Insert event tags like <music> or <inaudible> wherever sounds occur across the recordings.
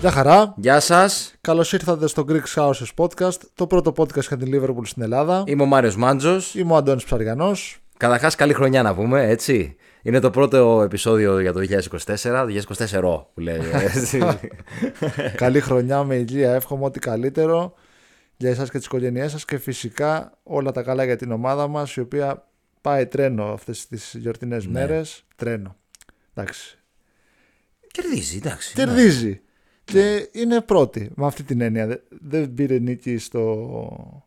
Γεια χαρά. Γεια σας. Καλώς ήρθατε στο Greek Houses Podcast, το πρώτο podcast για την Liverpool στην Ελλάδα. Είμαι ο Μάριος Μάντζος. Είμαι ο Αντώνης Ψαριανός. Καταρχάς, καλή χρονιά να πούμε, έτσι. Είναι το πρώτο επεισόδιο για το 2024, 2024 που λέει. έτσι. <laughs> καλή χρονιά με υγεία. Εύχομαι ό,τι καλύτερο για εσάς και τις οικογένειές σας και φυσικά όλα τα καλά για την ομάδα μας, η οποία πάει τρένο αυτές τις γιορτινές Ναι. μέρες. Τρένο. Εντάξει. Κερδίζει, εντάξει. Κερδίζει. Και είναι πρώτη με αυτή την έννοια. Δε- Δεν πήρε νίκη στο,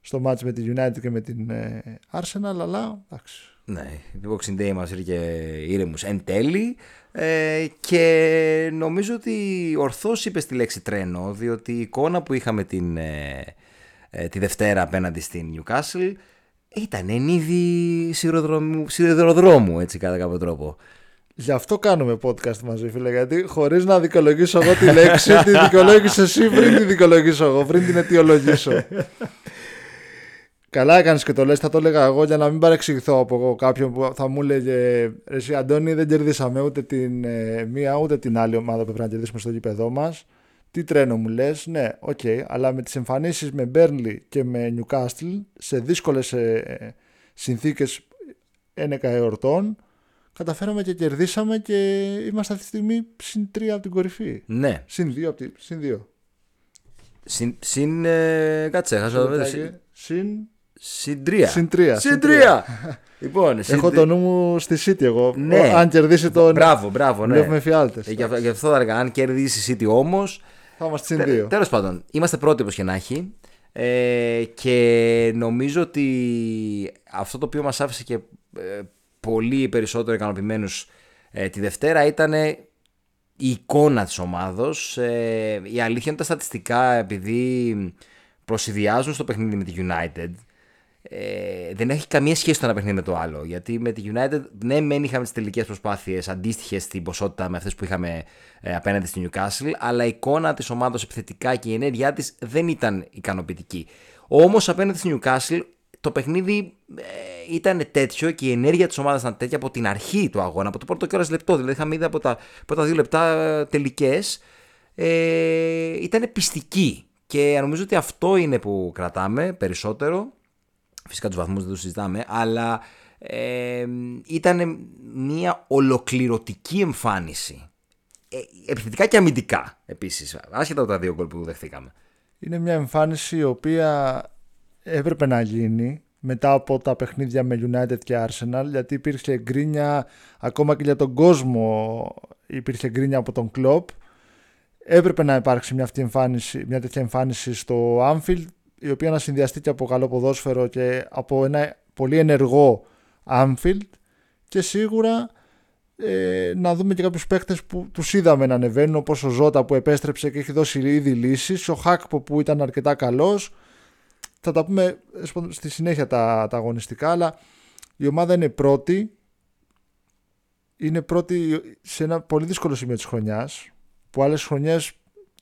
στο match με τη United και με την ε, Arsenal, αλλά εντάξει. Ναι, η Boxing Day μας βρήκε ήρεμους εν τέλει ε, και νομίζω ότι ορθώς είπε τη λέξη τρένο διότι η εικόνα που είχαμε την, ε, ε, τη Δευτέρα απέναντι στην Newcastle ήταν εν είδη σιδηροδρόμου, σιδηροδρόμου έτσι κατά κάποιο τρόπο. Γι' αυτό κάνουμε podcast μαζί, φίλε. Γιατί χωρίς να δικαιολογήσω εγώ τη λέξη, τη δικαιολόγησε εσύ πριν τη δικαιολογήσω εγώ, πριν την αιτιολογήσω. Καλά έκανες και το λες, θα το έλεγα εγώ για να μην παρεξηγηθώ από εγώ κάποιον που θα μου έλεγε «Ρε εσύ Αντώνη, δεν κερδίσαμε ούτε την ε, μία ούτε την άλλη ομάδα που πρέπει να κερδίσουμε στο γήπεδό μας. Τι τρένο μου λες, ναι, οκ, αλλά με τις εμφανίσεις με Burnley και με Newcastle σε δύσκολες ε, συνθήκες ένεκα εορτών, καταφέραμε και κερδίσαμε και είμαστε αυτή τη στιγμή συν τρία από την κορυφή. Ναι, Συν δύο από τη. Συν δύο. συν, συν ε, κάτσε, έχασα το Συν, συν, Συν τρία. Συν τρία, Συν συν τρία. <laughs> λοιπόν, συν Έχω τρία. το νου μου στη City εγώ. Ναι. Ο- Αν κερδίσει το. Μπράβο, μπράβο, ναι. Βλέπουμε φιάλτες. Ε, Γι' αυτό, γι' αυτό θα έλεγα, αν κερδίσει η City όμω. Θα είμαστε συν δύο. Τέλος πάντων, είμαστε πρώτοι όπως και να έχει. Ε, και νομίζω ότι αυτό το οποίο μας άφησε και ε, πολύ περισσότερο ικανοποιημένους ε, τη Δευτέρα ήταν η εικόνα της ομάδος. Ε, η αλήθεια είναι τα στατιστικά επειδή προσυδειάζουν στο παιχνίδι με τη United ε, δεν έχει καμία σχέση το ένα παιχνίδι με το άλλο. Γιατί με τη United, ναι, μεν είχαμε τις τελικές προσπάθειες αντίστοιχες στην ποσότητα με αυτές που είχαμε ε, απέναντι στη Newcastle, αλλά η εικόνα της ομάδα επιθετικά και η ενέργειά της δεν ήταν ικανοποιητική. Όμως απέναντι στη Newcastle το παιχνίδι ε, ήταν τέτοιο και η ενέργεια της ομάδας ήταν τέτοια από την αρχή του αγώνα, από το πρώτο κιόλας λεπτό. Δηλαδή, είχαμε ήδη από τα πρώτα δύο λεπτά τελικές. Ε, ήταν πιστική. Και νομίζω ότι αυτό είναι που κρατάμε περισσότερο. Φυσικά τους βαθμούς δεν τους συζητάμε, αλλά ε, ήταν μια ολοκληρωτική εμφάνιση. Ε, επιθετικά και αμυντικά επίσης, άσχετα από τα δύο γκολ που δεχθήκαμε. Είναι μια εμφάνιση η οποία έπρεπε να γίνει μετά από τα παιχνίδια με United και Arsenal γιατί υπήρχε γκρίνια ακόμα και για τον κόσμο υπήρχε γκρίνια από τον Κλόπ έπρεπε να υπάρξει μια, αυτή εμφάνιση, μια τέτοια εμφάνιση στο Anfield η οποία να συνδυαστεί και από καλό ποδόσφαιρο και από ένα πολύ ενεργό Anfield. Και σίγουρα ε, να δούμε και κάποιους παίκτες που τους είδαμε να ανεβαίνουν όπως ο Ζώτα που επέστρεψε και έχει δώσει ήδη λύσεις ο Χάκπο που ήταν αρκετά καλός θα τα πούμε ε, στη συνέχεια τα, τα αγωνιστικά αλλά η ομάδα είναι πρώτη. Είναι πρώτη σε ένα πολύ δύσκολο σημείο της χρονιάς που άλλες χρονιές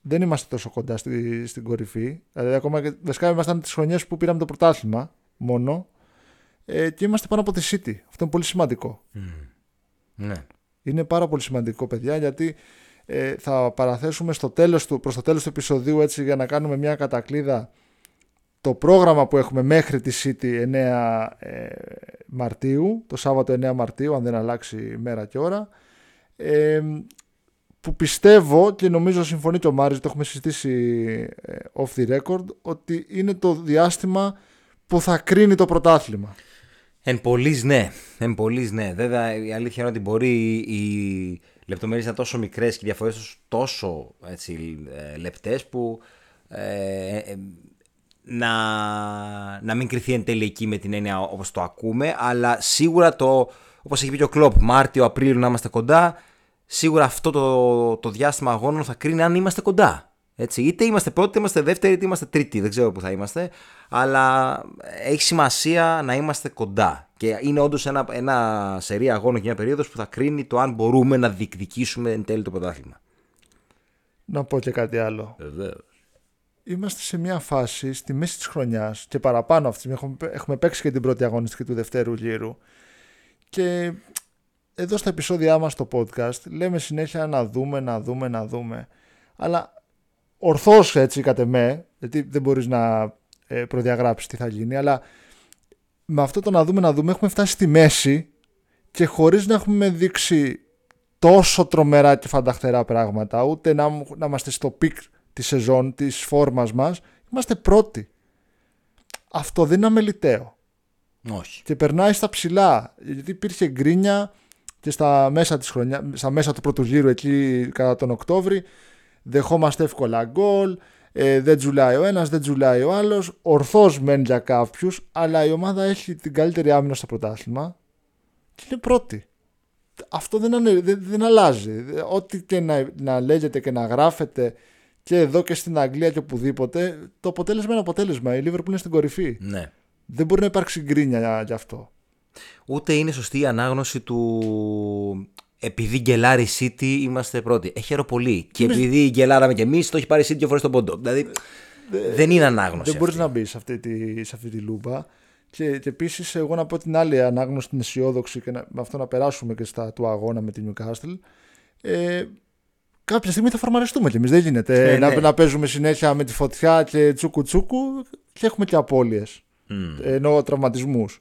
δεν είμαστε τόσο κοντά στη, στην κορυφή. Δηλαδή ακόμα και βασικά ήμασταν τις χρονιές που πήραμε το πρωτάθλημα μόνο ε, και είμαστε πάνω από τη City. Αυτό είναι πολύ σημαντικό. Ναι. είναι πάρα πολύ σημαντικό παιδιά γιατί ε, θα παραθέσουμε στο τέλος του, προς το τέλος του επεισοδίου έτσι για να κάνουμε μια κατακλίδα το πρόγραμμα που έχουμε μέχρι τη City 9 ε, Μαρτίου, το Σάββατο 9 Μαρτίου αν δεν αλλάξει η μέρα και ώρα ε, που πιστεύω και νομίζω συμφωνεί και ο Μάρης, το έχουμε συζητήσει ε, off the record ότι είναι το διάστημα που θα κρίνει το πρωτάθλημα. Εν πολλής ναι, εν πολλής ναι. Βέβαια η αλήθεια είναι ότι μπορεί οι λεπτομέρειες να είναι τόσο μικρές και οι διαφορές τόσο έτσι, ε, λεπτές που ε, ε, να, να μην κρυθεί εν τέλει εκεί με την έννοια όπως το ακούμε αλλά σίγουρα το, όπως έχει πει και ο Κλόπ, Μάρτιο-Απρίλιο να είμαστε κοντά σίγουρα αυτό το, το διάστημα αγώνων θα κρίνει αν είμαστε κοντά. Έτσι, είτε είμαστε πρώτοι, είτε είμαστε δεύτεροι, είτε είμαστε τρίτοι. Δεν ξέρω πού θα είμαστε. Αλλά έχει σημασία να είμαστε κοντά. Και είναι όντως ένα, ένα σερί αγώνων και μια περίοδος που θα κρίνει το αν μπορούμε να διεκδικήσουμε εν τέλει το πρωτάθλημα. Να πω και κάτι άλλο. Βεβαίως. Είμαστε σε μια φάση στη μέση της χρονιάς και παραπάνω αυτή τη στιγμή έχουμε, έχουμε παίξει και την πρώτη αγωνιστική του δευτέρου γύρου. Και εδώ στα επεισόδια μας στο podcast λέμε συνέχεια να δούμε, να δούμε, να δούμε. Αλλά ορθώς έτσι κατ' εμέ, γιατί δεν μπορείς να ε, προδιαγράψεις τι θα γίνει, αλλά με αυτό το να δούμε, να δούμε, έχουμε φτάσει στη μέση και χωρίς να έχουμε δείξει τόσο τρομερά και φανταχτερά πράγματα, ούτε να, να είμαστε στο peak τη σεζόν, της φόρμας μας, είμαστε πρώτοι. Αυτό δεν είναι αμελητέο. Όχι. Και περνάει στα ψηλά, γιατί υπήρχε γκρίνια και στα μέσα, της χρονιά, στα μέσα του πρώτου γύρου εκεί κατά τον Οκτώβρη δεχόμαστε εύκολα γκολ, ε, δεν τζουλάει ο ένας, δεν τζουλάει ο άλλος, ορθώς μεν για κάποιους, αλλά η ομάδα έχει την καλύτερη άμυνα στο πρωτάθλημα και είναι πρώτη. Αυτό δεν, δεν, δεν αλλάζει. Ό,τι και να, να λέγεται και να γράφεται και εδώ και στην Αγγλία και οπουδήποτε, το αποτέλεσμα είναι αποτέλεσμα. Η Λίβερπουλ είναι στην κορυφή. Ναι. Δεν μπορεί να υπάρξει γκρίνια γι' αυτό. Ούτε είναι σωστή η ανάγνωση του επειδή γκελάρει η City είμαστε πρώτοι. Έχει πολύ. Και επειδή γκελάραμε κι εμείς, το έχει πάρει η City και φορές τον πόντο. Δηλαδή δεν είναι ανάγνωση. Δεν μπορείς να μπεις σε αυτή τη, σε αυτή τη λούπα. Και, και επίσης, εγώ να πω την άλλη ανάγνωση, την αισιόδοξη και να, με αυτό να περάσουμε και στα του αγώνα με την Newcastle. Ε, κάποια στιγμή θα φορμαριστούμε κι εμείς. Δεν γίνεται ε, να, ναι. να παίζουμε συνέχεια με τη φωτιά και τσούκου τσούκου και έχουμε και απώλειες. Mm. Ενώ τραυματισμούς.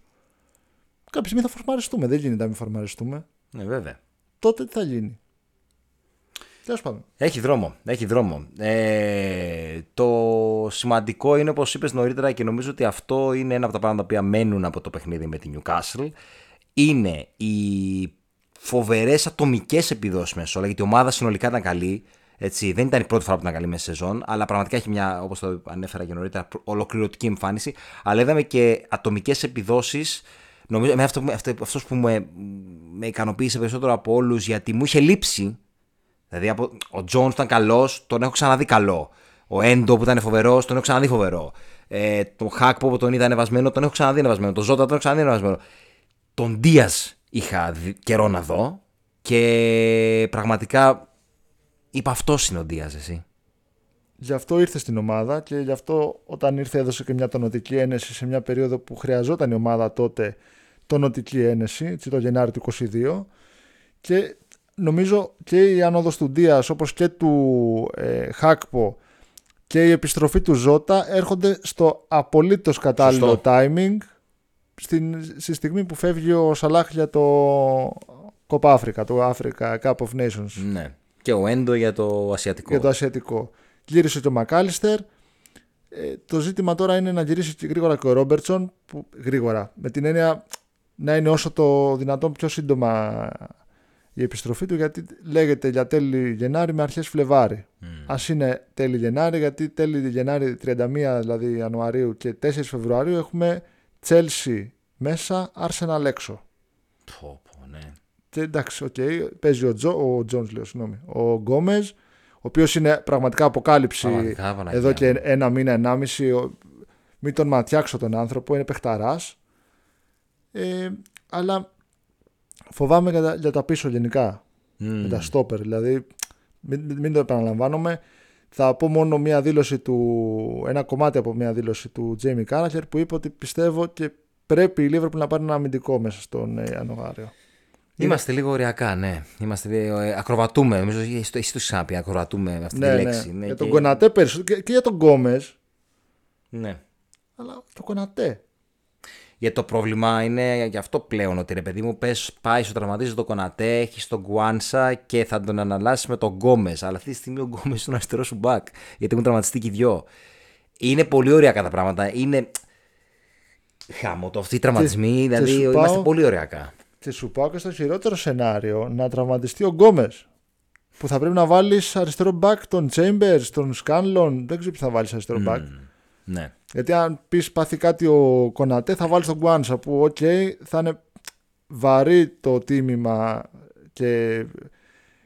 Κάποια στιγμή θα φορμαριστούμε. Δεν γίνεται να μην φορμαριστούμε. Ναι, βέβαια τότε τι θα γίνει; Τέλος πάντων. Έχει δρόμο. Έχει δρόμο. Ε, το σημαντικό είναι, όπως είπες νωρίτερα, και νομίζω ότι αυτό είναι ένα από τα πράγματα που μένουν από το παιχνίδι με την Newcastle. Είναι οι φοβερές ατομικές επιδόσεις μέσα όλα, γιατί η ομάδα συνολικά ήταν καλή. Έτσι, δεν ήταν η πρώτη φορά που ήταν καλή μέσα σεζόν, αλλά πραγματικά έχει μια, όπως το ανέφερα και νωρίτερα, ολοκληρωτική εμφάνιση. Αλλά είδαμε και ατομικές επιδόσεις Νομίζω με αυτό, αυτό, αυτός που με, με ικανοποίησε περισσότερο από όλους γιατί μου είχε λείψει. Δηλαδή από, ο Τζόν ήταν καλός, τον έχω ξαναδεί καλό. Ο Έντο που ήταν φοβερός, τον έχω ξαναδεί φοβερό. Ε, το Χακ που τον είδα ανεβασμένο, τον έχω ξαναδεί ανεβασμένο. Το Ζώτα τον έχω ξαναδεί ανεβασμένο. Τον Δία είχα καιρό να δω και πραγματικά είπα αυτό είναι ο Δία, εσύ. Γι' αυτό ήρθε στην ομάδα και γι' αυτό όταν ήρθε έδωσε και μια τονοτική ένεση σε μια περίοδο που χρειαζόταν η ομάδα τότε τονοτική ένεση, έτσι, το Γενάρη του 22 και νομίζω και η άνοδος του Ντίας όπως και του ε, Χάκπο και η επιστροφή του Ζώτα έρχονται στο απολύτως κατάλληλο timing στην, στη στιγμή που φεύγει ο Σαλάχ για το Κοπ Αφρικα, το Africa Cup of Nations. Ναι. Και ο Έντο για το Ασιατικό. Για το Ασιατικό. Γύρισε και ο Μακάλιστερ. Ε, το ζήτημα τώρα είναι να γυρίσει και γρήγορα και ο Ρόμπερτσον. Που, γρήγορα. Με την έννοια να είναι όσο το δυνατόν πιο σύντομα η επιστροφή του γιατί λέγεται για τέλη Γενάρη με αρχές Φλεβάρι. Mm. Ας είναι τέλη Γενάρη γιατί τέλη Γενάρη 31 δηλαδή Ιανουαρίου και 4 Φεβρουαρίου έχουμε Chelsea μέσα, Arsenal έξω. Πω, πω, ναι. Και εντάξει, okay, okay, παίζει ο, Τζο, ο Τζόνς λέω, συγγνώμη, ο Γκόμες, ο οποίος είναι πραγματικά αποκάλυψη πραγματικά, εδώ και ένα μήνα, ενάμιση. Μην τον ματιάξω τον άνθρωπο, είναι παιχταράς. Ε, αλλά φοβάμαι για τα, για τα πίσω γενικά. Mm. Με τα στόπερ. Δηλαδή, μην, μην το επαναλαμβάνομαι. Θα πω μόνο μία δήλωση του, ένα κομμάτι από μία δήλωση του Τζέιμι Κάραχερ που είπε ότι πιστεύω και πρέπει η Λίβερπουλ να πάρει ένα αμυντικό μέσα στον ε, Ιανουάριο. Είμαστε λίγο οριακά, ναι. Είμαστε, ε, ακροβατούμε. Νομίζω εσύ το έχεις ξαναπεί. Ακροβατούμε αυτή ναι, τη λέξη. Ναι. Ναι, για τον Κονατέ περισσότερο και, για τον Γκόμες. Ναι. Αλλά το Κονατέ. Γιατί το πρόβλημα είναι γι' αυτό πλέον ότι ρε παιδί μου πες, παθαίνει, τραυματίζεται ο Κονατέ, έχεις τον Γκουάνσα και θα τον εναλλάσσεις με τον Γκόμες. Αλλά αυτή τη στιγμή ο Γκόμες είναι ο αριστερός σου μπακ. Γιατί έχουν τραυματιστεί και οι δυο. Είναι πολύ οριακά τα πράγματα. Είναι. Χάμω το αυτοί οι τραυματισμοί, και, δηλαδή και είμαστε πάω, πολύ οριακά. Και σου πάω και στο χειρότερο σενάριο να τραυματιστεί ο Γκόμες. Που θα πρέπει να βάλεις αριστερό μπακ τον Chambers, τον Σκάνλον. Δεν ξέρω ποιος θα βάλεις αριστερό μπακ. Ναι. Γιατί αν πεις πάθει κάτι ο Κονατέ, θα βάλεις τον Γκουάνσα που, οκ, θα είναι βαρύ το τίμημα και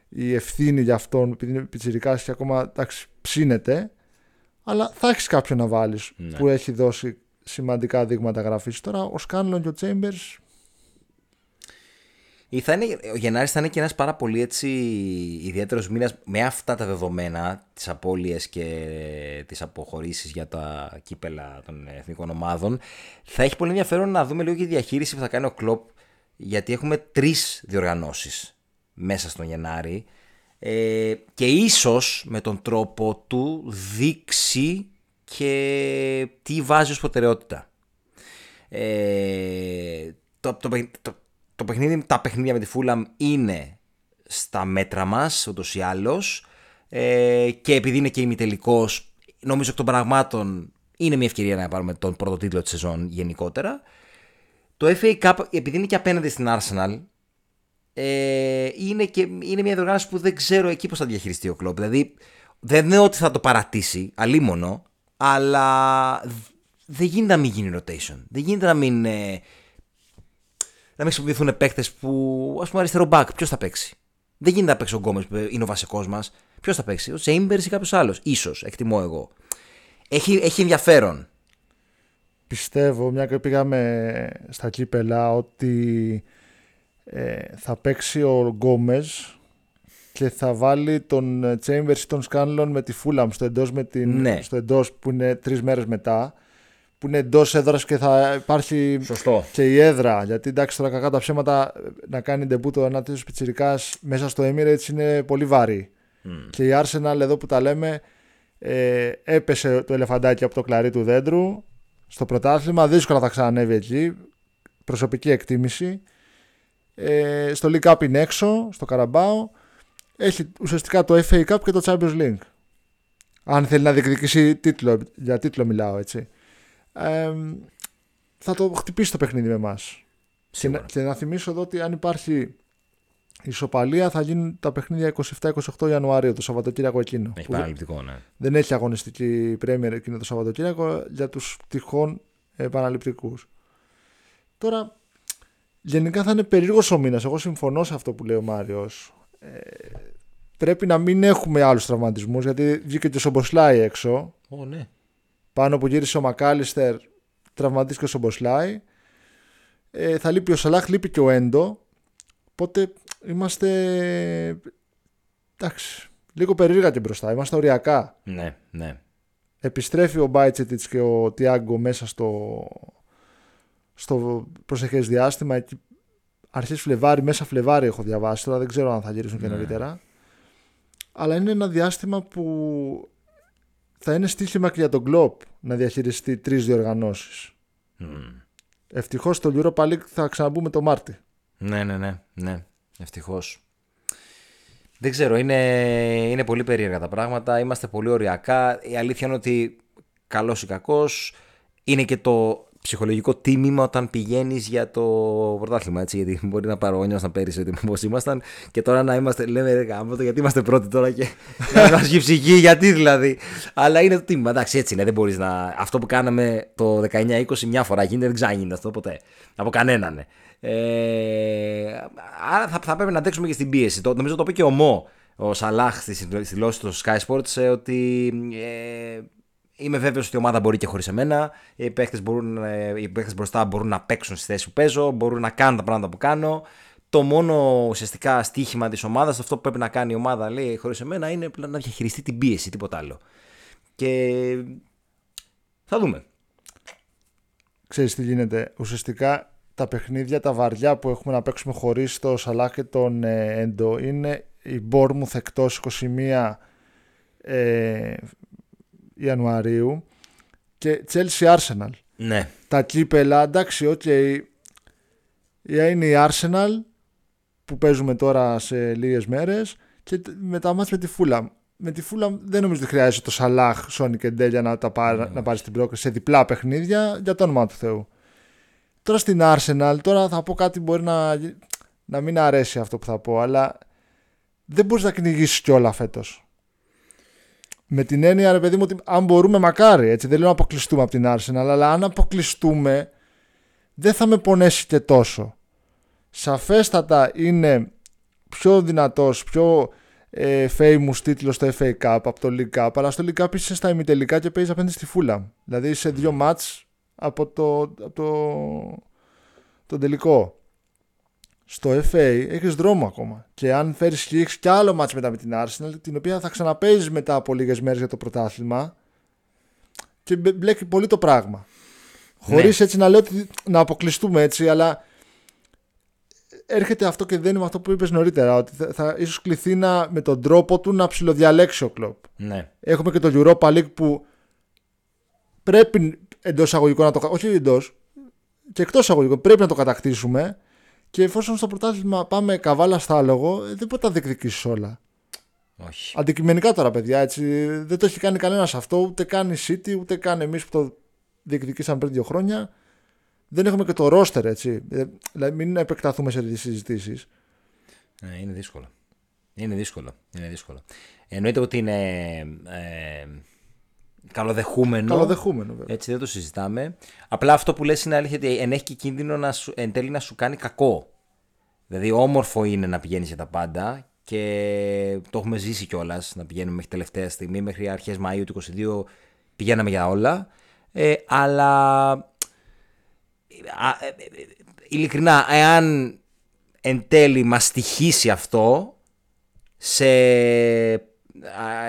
η ευθύνη για αυτόν, επειδή είναι πιτσιρικά και ακόμα εντάξει, ψήνεται. Αλλά θα έχεις κάποιον να βάλεις ναι. που έχει δώσει σημαντικά δείγματα γραφής. Τώρα ο Σκάνλον και ο Τσέιμπερ θα είναι, ο Γενάρης θα είναι και ένας πάρα πολύ έτσι ιδιαίτερος μήνας με αυτά τα δεδομένα, τις απώλειες και τις αποχωρήσεις για τα κύπελα των εθνικών ομάδων. Θα έχει πολύ ενδιαφέρον να δούμε λίγο και τη διαχείριση που θα κάνει ο Κλοπ, γιατί έχουμε τρεις διοργανώσεις μέσα στον Γενάρη. ε, και ίσως με τον τρόπο του δείξει και τι βάζει ως προτεραιότητα. Ε, το, το, το, το παιχνίδι, τα παιχνίδια με τη Φούλαμ είναι στα μέτρα μας ούτως ή άλλως ε, και επειδή είναι και ημιτελικός νομίζω εκ των πραγμάτων είναι μια ευκαιρία να πάρουμε τον πρώτο τίτλο της σεζόν γενικότερα. Το FA Cup επειδή είναι και απέναντι στην Arsenal ε, είναι, και, είναι μια διοργάνωση που δεν ξέρω εκεί πώς θα διαχειριστεί ο κλόπ. Δηλαδή δεν είναι ότι θα το παρατήσει, αλίμονο, αλλά δεν γίνεται να μην γίνει rotation. Δεν γίνεται να μην, ε, να μην χρησιμοποιηθούν παίκτες που, ας πούμε, αριστερό μπακ. Ποιος θα παίξει; Δεν γίνεται να παίξει ο Γκόμες που είναι ο βασικός μας. Ποιος θα παίξει, ο Τσέιμπερ ή κάποιος άλλος; σω, εκτιμώ εγώ. Έχει, έχει ενδιαφέρον. Πιστεύω, μια και πήγαμε στα κύπελα, ότι ε, θα παίξει ο Γκόμες και θα βάλει τον Chambers ή τον Σκάνλον με τη Φούλαμ στο εντός ναι. εντός που είναι τρεις μέρες μετά που είναι εντός έδρας και θα υπάρχει Σωστό. και η έδρα. Γιατί εντάξει, τώρα κακά τα ψέματα να κάνει ντεμπούτο ένα τέτοιο πιτσυρικά μέσα στο Emirates είναι πολύ βαρύ. Και η Arsenal εδώ που τα λέμε ε, έπεσε το ελεφαντάκι από το κλαρί του δέντρου στο πρωτάθλημα. Δύσκολα θα ξανανεύει εκεί. Προσωπική εκτίμηση. Ε, στο League Cup είναι έξω, στο Καραμπάο. Έχει ουσιαστικά το FA Cup και το Champions League. Αν θέλει να διεκδικήσει τίτλο, για τίτλο μιλάω έτσι θα το χτυπήσει το παιχνίδι με εμάς. Και, και, να θυμίσω εδώ ότι αν υπάρχει ισοπαλία θα γίνουν τα παιχνίδια 27-28 Ιανουαρίου το Σαββατοκύριακο εκείνο. Έχει παραληπτικό, ναι. Δεν έχει αγωνιστική πρέμιερ εκείνο το Σαββατοκύριακο για τους τυχόν επαναληπτικούς. Τώρα, γενικά θα είναι περίεργος ο μήνας. Εγώ συμφωνώ σε αυτό που λέει ο Μάριος. Ε, πρέπει να μην έχουμε άλλους τραυματισμούς γιατί βγήκε και ο Σομποσλάι έξω. Oh, ναι. Πάνω που γύρισε ο Μακάλιστερ, τραυματίστηκε ο Σομποσλάι. Ε, θα λείπει ο Σαλάχ, λείπει και ο Έντο. Οπότε είμαστε. Εντάξει. Λίγο περίεργα και μπροστά. Είμαστε οριακά. Ναι, ναι. Επιστρέφει ο Μπάιτσετιτς και ο Τιάγκο μέσα στο, στο προσεχές διάστημα. Εκεί αρχές Φλεβάρι, μέσα Φλεβάρι έχω διαβάσει. Τώρα δεν ξέρω αν θα γυρίσουν και ναι. νωρίτερα. Αλλά είναι ένα διάστημα που θα είναι στοίχημα και για τον Κλόπ να διαχειριστεί τρεις διοργανώσεις. Mm. Ευτυχώς στο Europa League θα ξαναμπούμε το Μάρτι. Ναι, ναι, ναι. ναι. Ευτυχώς. Δεν ξέρω, είναι, είναι πολύ περίεργα τα πράγματα. Είμαστε πολύ ωριακά. Η αλήθεια είναι ότι καλός ή κακός είναι και το ψυχολογικό τίμημα όταν πηγαίνεις για το πρωτάθλημα. Έτσι, γιατί μπορεί να παρόμοιασταν πέρυσι ότι πώς ήμασταν και τώρα να είμαστε. Λέμε ρε γάμο, γιατί είμαστε πρώτοι τώρα και <laughs> να μας ψυχή, γιατί δηλαδή. Αλλά είναι το τίμημα. Εντάξει, έτσι είναι. Δεν μπορείς να. Αυτό που κάναμε το 19-20 μια φορά γίνεται, δεν ξαναγίνεται αυτό ποτέ. Από κανέναν. Ε, άρα θα, θα πρέπει να αντέξουμε και στην πίεση. Το, νομίζω το είπε και ο Μο, ο Σαλάχ στη δηλώση του Sky Sports, ε, ότι ε, Είμαι βέβαιος ότι η ομάδα μπορεί και χωρίς εμένα. Οι παίχτες ε, μπροστά μπορούν να παίξουν στη θέση που παίζω, μπορούν να κάνουν τα πράγματα που κάνω. Το μόνο ουσιαστικά στίχημα της ομάδας, αυτό που πρέπει να κάνει η ομάδα, λέει, χωρίς εμένα, είναι να διαχειριστεί την πίεση, τίποτα άλλο. Και θα δούμε. Ξέρεις τι γίνεται. Ουσιαστικά τα παιχνίδια, τα βαριά που έχουμε να παίξουμε χωρίς το Σαλάχ και τον ε, Έντο είναι η Μπόρμουθ εκτός 21 ε, Ιανουαρίου και Chelsea Arsenal. Ναι. Τα κύπελα, εντάξει, okay. Okay, είναι η Arsenal που παίζουμε τώρα σε λίγες μέρες και με τα μάτια με τη Φούλα. Με τη Φούλα δεν νομίζω ότι χρειάζεται το Σαλάχ, Σόνι και Ντέλια να, τα πάρει, ναι. να πάρει την πρόκληση σε διπλά παιχνίδια για το όνομα του Θεού. Τώρα στην Arsenal, τώρα θα πω κάτι μπορεί να, να μην αρέσει αυτό που θα πω, αλλά δεν μπορείς να κυνηγήσεις κιόλα φέτος. Με την έννοια, ρε παιδί μου, ότι αν μπορούμε, μακάρι. Έτσι, δεν λέω να αποκλειστούμε από την Arsenal, αλλά αν αποκλειστούμε, δεν θα με πονέσει και τόσο. Σαφέστατα είναι πιο δυνατός, πιο ε, famous τίτλος στο FA Cup από το League Cup, αλλά στο League Cup είσαι στα ημιτελικά και παίζεις απέναντι στη φούλα. Δηλαδή σε δύο μάτς από το, από το, το τελικό στο FA έχεις δρόμο ακόμα. Και αν φέρεις και έχεις κι άλλο μάτς μετά με την Arsenal, την οποία θα ξαναπέζεις μετά από λίγες μέρες για το πρωτάθλημα. Και μπλέκει πολύ το πράγμα. Ναι. Χωρί έτσι να λέω ότι να αποκλειστούμε έτσι, αλλά έρχεται αυτό και δεν είναι αυτό που είπες νωρίτερα. Ότι θα, θα ίσως κληθεί να, με τον τρόπο του να ψηλοδιαλέξει ο κλοπ. Ναι. Έχουμε και το Europa League που πρέπει εντός εισαγωγικών να το. Όχι εντός, και εκτός εισαγωγικών πρέπει να το κατακτήσουμε. Και εφόσον στο πρωτάθλημα πάμε καβάλα στα άλογο, ε, δεν μπορεί να τα διεκδικήσεις όλα. Όχι. Αντικειμενικά τώρα, παιδιά, έτσι. Δεν το έχει κάνει κανένας αυτό, ούτε καν η City, ούτε καν εμείς που το διεκδικήσαμε πριν δύο χρόνια. Δεν έχουμε και το ρόστερ, έτσι. Ε, Δηλαδή, μην επεκταθούμε σε τέτοιες συζητήσεις. Ναι, είναι δύσκολο. Είναι δύσκολο. Είναι δύσκολο. Εννοείται ότι είναι ε, καλοδεχούμενο. Καλοδεχούμενο, βέβαια. Έτσι δεν το συζητάμε. Απλά αυτό που λες είναι αλήθεια ότι ενέχει και κίνδυνο να σου, εν τέλει να σου κάνει κακό. Δηλαδή όμορφο είναι να πηγαίνεις για τα πάντα και το έχουμε ζήσει κιόλας να πηγαίνουμε μέχρι τελευταία στιγμή, μέχρι αρχές Μαΐου του 22 πηγαίναμε για όλα. Ε, αλλά α, ε, ε, ειλικρινά, εάν εν τέλει μας στοιχίσει αυτό σε, α,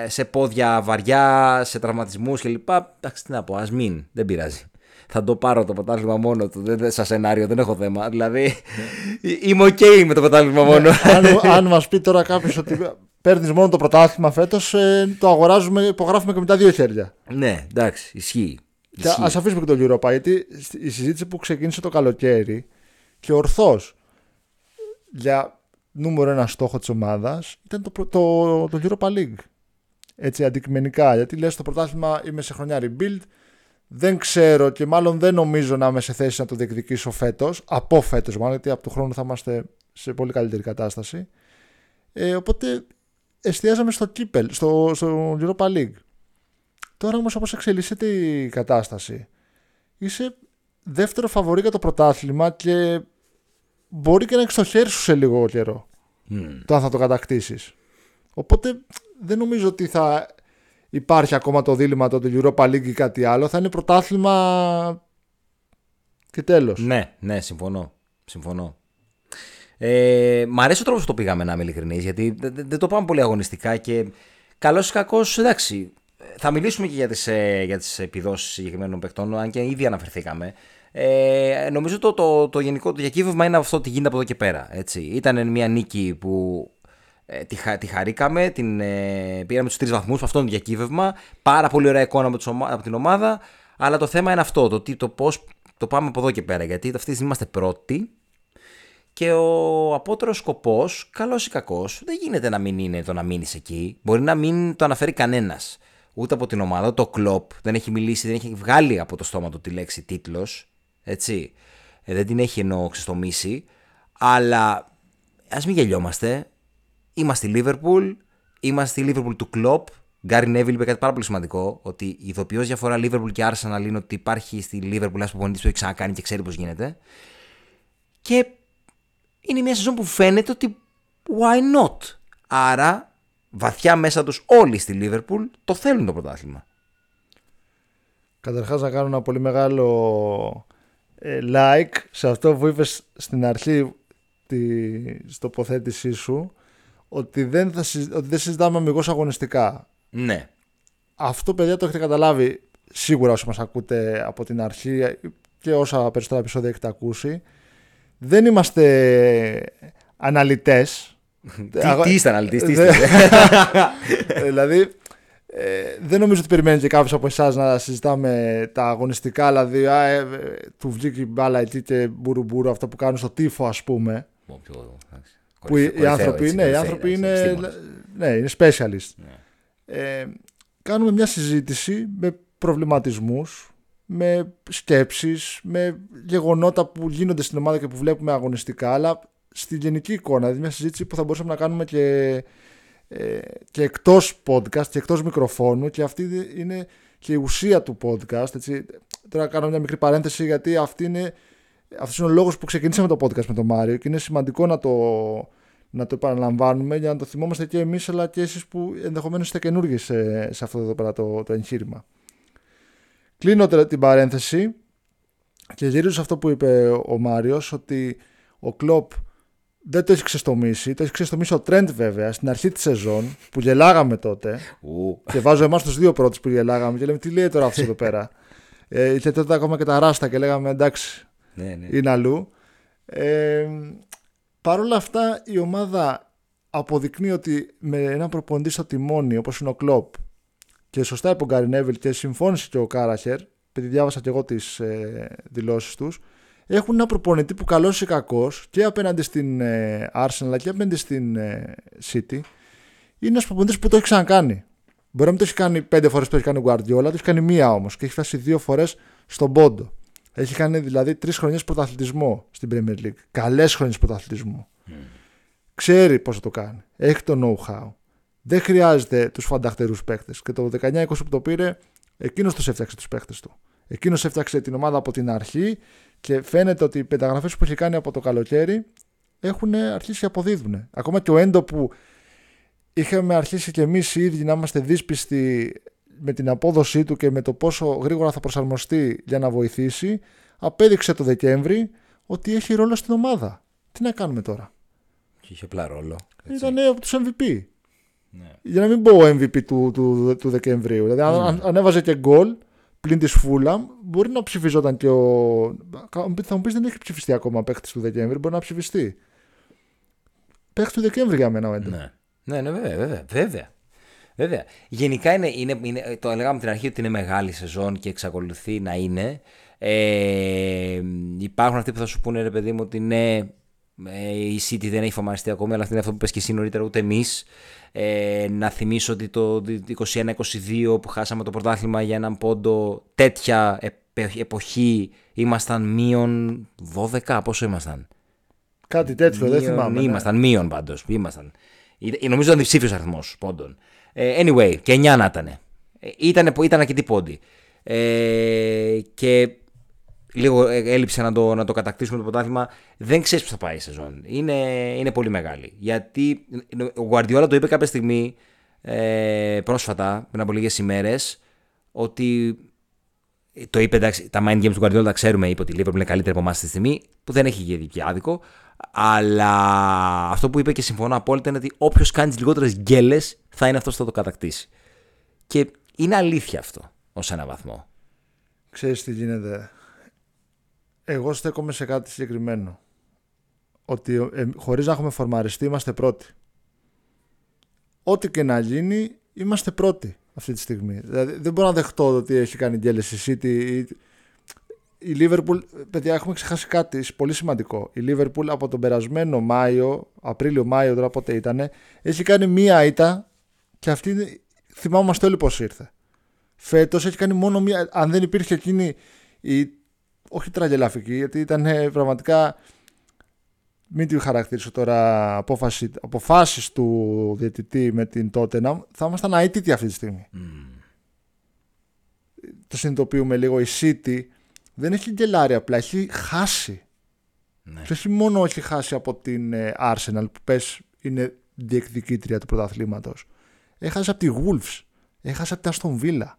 σε πόδια βαριά, σε τραυματισμούς κλπ. Εντάξει, τι να πω, ας μην, δεν πειράζει. Θα το πάρω το πρωτάθλημα μόνο του. Δεν, δεν, σαν σενάριο, δεν έχω θέμα. Δηλαδή, <laughs> είμαι οκ με το πρωτάθλημα μόνο. αν <laughs> αν μας πει τώρα κάποιος ότι παίρνεις μόνο το πρωτάθλημα φέτος, το αγοράζουμε, υπογράφουμε και με τα δύο χέρια. ναι, εντάξει, ισχύει. Και ας αφήσουμε και το Europa, γιατί η συζήτηση που ξεκίνησε το καλοκαίρι και ορθώς για νούμερο ένα στόχο της ομάδας ήταν το, προ- το, το Europa League. Έτσι αντικειμενικά. Γιατί λες το πρωτάθλημα είμαι σε χρονιά rebuild. Δεν ξέρω και μάλλον δεν νομίζω να είμαι σε θέση να το διεκδικήσω φέτος. Από φέτος, μάλλον γιατί από του χρόνου θα είμαστε σε πολύ καλύτερη κατάσταση. Ε, οπότε εστιάζαμε στο Κύπελ, στο, στο Europa League. Τώρα όμως όπως εξελίσσεται η κατάσταση είσαι δεύτερο φαβορή για το πρωτάθλημα και μπορεί και να έχει στο χέρι σου σε λίγο καιρό Μμμ. το αν θα το κατακτήσεις. Οπότε δεν νομίζω ότι θα υπάρχει ακόμα το δίλημα το Europa League ή κάτι άλλο. Θα είναι πρωτάθλημα και τέλος. Ναι, ναι, συμφωνώ. Συμφωνώ. Ε, μ' αρέσει ο τρόπος που το πήγαμε, να είμαι ειλικρινής, γιατί δεν, δεν- δεν το πάμε πολύ αγωνιστικά και καλός ή κακός, εντάξει. Θα μιλήσουμε και για τις για τις επιδόσεις συγκεκριμένων παιχτών, αν και ήδη αναφερθήκαμε. Ε, νομίζω το, το, το γενικό το διακύβευμα είναι αυτό τι γίνεται από εδώ και πέρα. Έτσι. Ήταν μια νίκη που ε, τη, χα- τη χαρήκαμε, την, ε, πήραμε τους τρεις βαθμούς, αυτό είναι το διακύβευμα. Πάρα πολύ ωραία εικόνα από, τις ομα- από την ομάδα. Αλλά το θέμα είναι αυτό, το, τι, το πώς το πάμε από εδώ και πέρα. Γιατί αυτή τη στιγμή είμαστε πρώτοι και ο απότερος σκοπός, καλός ή κακός, δεν γίνεται να μην είναι το να μείνεις εκεί. Μπορεί να μην το αναφέρει κανένας. Ούτε από την ομάδα, το κλοπ δεν έχει μιλήσει, δεν έχει βγάλει από το στόμα του τη λέξη τίτλος. Έτσι. Ε, δεν την έχει εννοώ ξεστομίσει. Αλλά ας μην γελιόμαστε. Είμαστε η Liverpool, είμαστε η Liverpool του κλοπ. Γκάρι Νέβιλ είπε κάτι πάρα πολύ σημαντικό, ότι η ειδοποιώς διαφορά Liverpool και Arsenal είναι ότι υπάρχει στη Liverpool ένας προπονητής που έχει ξανακάνει και ξέρει πώς γίνεται. Και είναι μια σεζόν που φαίνεται ότι why not. Άρα βαθιά μέσα τους όλοι στη Liverpool το θέλουν το πρωτάθλημα. Καταρχάς να κάνω ένα πολύ μεγάλο ε, like σε αυτό που είπες στην αρχή τη τοποθέτησή σου ότι δεν, θα, συζ- ότι δεν συζητάμε αμυγός αγωνιστικά. Ναι. Αυτό παιδιά το έχετε καταλάβει σίγουρα όσοι μας ακούτε από την αρχή και όσα περισσότερα επεισόδια έχετε ακούσει. Δεν είμαστε αναλυτές. Τι, τι είστε αναλυτής, τι Δεν- είστε. Ε, δηλαδή, ε, δεν νομίζω ότι περιμένει και κάποιος από εσάς να συζητάμε τα αγωνιστικά. Δηλαδή, α, ε, ε, του βγήκε η μπάλα εκεί και μπουρουμπουρου αυτό που κάνουν στο τύφο, ας πούμε. Πω, πιο, εντάξει. Που οι, οι Κορυφαίο, άνθρωποι, έτσι, ναι, οι κορυφαίο, άνθρωποι εντάξει, είναι, επιστήμονες. ναι, είναι specialist. Ναι. Ε, κάνουμε μια συζήτηση με προβληματισμούς, με σκέψεις, με γεγονότα που γίνονται στην ομάδα και που βλέπουμε αγωνιστικά, αλλά στη γενική εικόνα, δηλαδή μια συζήτηση που θα μπορούσαμε να κάνουμε και, ε, και εκτός podcast και εκτός μικροφώνου και αυτή είναι και η ουσία του podcast. Έτσι. Τώρα κάνω μια μικρή παρένθεση γιατί αυτή είναι, αυτός είναι ο λόγος που ξεκινήσαμε το podcast με τον Μάριο και είναι σημαντικό να το, να το επαναλαμβάνουμε για να το θυμόμαστε και εμείς αλλά και εσείς που ενδεχομένως είστε καινούργιοι σε, σε αυτό εδώ πέρα το, το εγχείρημα. Κλείνω τώρα την παρένθεση και γυρίζω σε αυτό που είπε ο Μάριος ότι ο Κλόπ δεν το έχει ξεστομίσει. Το έχει ξεστομίσει ο Τρέντ βέβαια στην αρχή της σεζόν που γελάγαμε τότε. Ου, και βάζω εμάς τους δύο πρώτους που γελάγαμε και λέμε τι λέει τώρα αυτός εδώ πέρα. <laughs> Ε, και τότε ακόμα και τα ράστα και λέγαμε εντάξει ναι, ναι. είναι αλλού. Ε, Παρ' όλα αυτά η ομάδα αποδεικνύει ότι με έναν προπονητή στο τιμόνι όπως είναι ο Κλόπ και σωστά είπε ο Γκάρι Νέβιλ και συμφώνησε και ο Κάραχερ, επειδή διάβασα και εγώ τις ε, δηλώσεις τους, έχουν ένα προπονητή που καλός ή κακός και απέναντι στην ε, Arsenal και απέναντι στην ε, City είναι ένας προπονητής που το έχει ξανακάνει. Μπορεί να μην το έχει κάνει πέντε φορές που έχει κάνει ο Guardiola, το έχει κάνει μία όμως και έχει φτάσει δύο φορές στον πόντο. Έχει κάνει δηλαδή τρεις χρονιές πρωταθλητισμό στην Premier League. Καλές χρονιές πρωταθλητισμού. Mm. Ξέρει πώς θα το κάνει. Έχει το know-how. Δεν χρειάζεται τους φανταχτερούς παίκτες. Και το 19-20 που το πήρε, εκείνος τους έφτιαξε τους παίκτες του. Εκείνος έφτιαξε την ομάδα από την αρχή και φαίνεται ότι οι πενταγραφές που έχει κάνει από το καλοκαίρι έχουν αρχίσει και αποδίδουν. Ακόμα και ο Έντο που είχαμε αρχίσει και εμείς οι ίδιοι να είμαστε δύσπιστοι με την απόδοσή του και με το πόσο γρήγορα θα προσαρμοστεί για να βοηθήσει, απέδειξε το Δεκέμβρη ότι έχει ρόλο στην ομάδα. Τι να κάνουμε τώρα; Και είχε απλά ρόλο. Ήταν από τους MVP. Ναι. Για να μην πω MVP του, του, του Δεκεμβρίου. Δηλαδή, αν, αν έβαζε και γκολ πλην της Φούλαμ, μπορεί να ψηφιζόταν και ο. Θα μου πεις δεν έχει ψηφιστεί ακόμα παίχτης του Δεκέμβρη, μπορεί να ψηφιστεί. Παίχτης του Δεκέμβρη για μένα ο Ναι. ναι, ναι, βέβαια, βέβαια. βέβαια. Βέβαια. Γενικά είναι, είναι, είναι, το έλεγαμε την αρχή ότι είναι μεγάλη σεζόν και εξακολουθεί να είναι. Ε, υπάρχουν αυτοί που θα σου πούνε ρε παιδί μου ότι ναι, ε, η City δεν έχει φωμαριστεί ακόμη, αλλά αυτό είναι αυτό που πες και εσύ νωρίτερα, ούτε εμείς. Ε, να θυμίσω ότι το 21-22 που χάσαμε το πρωτάθλημα για έναν πόντο, τέτοια εποχή ήμασταν μείον 12, πόσο ήμασταν; Κάτι τέτοιο, μείον, δεν θυμάμαι. Ναι. Ήμασταν ναι. μείον πάντως. Ήμασταν. Νομίζω ήταν διψήφιος αριθμός πόντων. Ε, anyway, και 9 να ήταν. Ήταν, ήταν αρκετή πόντι. Ε, και λίγο έλειψε να το, να το κατακτήσουμε το πρωτάθλημα. Δεν ξέρεις που θα πάει η σεζόν. Είναι, είναι πολύ μεγάλη. Γιατί ο Guardiola το είπε κάποια στιγμή ε, πρόσφατα, πριν από λίγες ημέρες, ότι. Το είπε εντάξει, τα mind games του Guardiola τα ξέρουμε, είπε ότι η Liverpool είναι καλύτερη από εμάς στη στιγμή, που δεν έχει γίνει πια άδικο. Αλλά αυτό που είπε και συμφωνώ απόλυτα είναι ότι όποιος κάνει τις λιγότερες γκέλες θα είναι αυτός που θα το κατακτήσει. Και είναι αλήθεια αυτό ως ένα βαθμό. Ξέρεις τι γίνεται. Εγώ στέκομαι σε κάτι συγκεκριμένο. Ότι ε, χωρίς να έχουμε φορμαριστεί είμαστε πρώτοι. Ό,τι και να γίνει είμαστε πρώτοι αυτή τη στιγμή. Δηλαδή δεν μπορώ να δεχτώ ότι έχει κάνει γκέλες η City. Η Liverpool, παιδιά, έχουμε ξεχάσει κάτι πολύ σημαντικό. Η Liverpool από τον περασμένο Μάιο, Απρίλιο-Μάιο, τώρα πότε ήταν, έχει κάνει μία ήττα και αυτή θυμάμαστε όλοι πώς ήρθε. Φέτος έχει κάνει μόνο μία. Αν δεν υπήρχε εκείνη η. Όχι τραγελαφική, γιατί ήταν πραγματικά. Μην τη χαρακτηρίσω τώρα απόφαση, αποφάσεις του διαιτητή με την Tottenham, θα ήμασταν αίτητοι αυτή τη στιγμή. Mm. Το συνειδητοποιούμε λίγο. Η City δεν έχει γκελάρει απλά, έχει χάσει. Ναι. Και όχι μόνο έχει χάσει από την ε, Arsenal που πες είναι διεκδικήτρια του πρωταθλήματος. Έχασε από τη Wolves. Έχασε από την Aston Villa.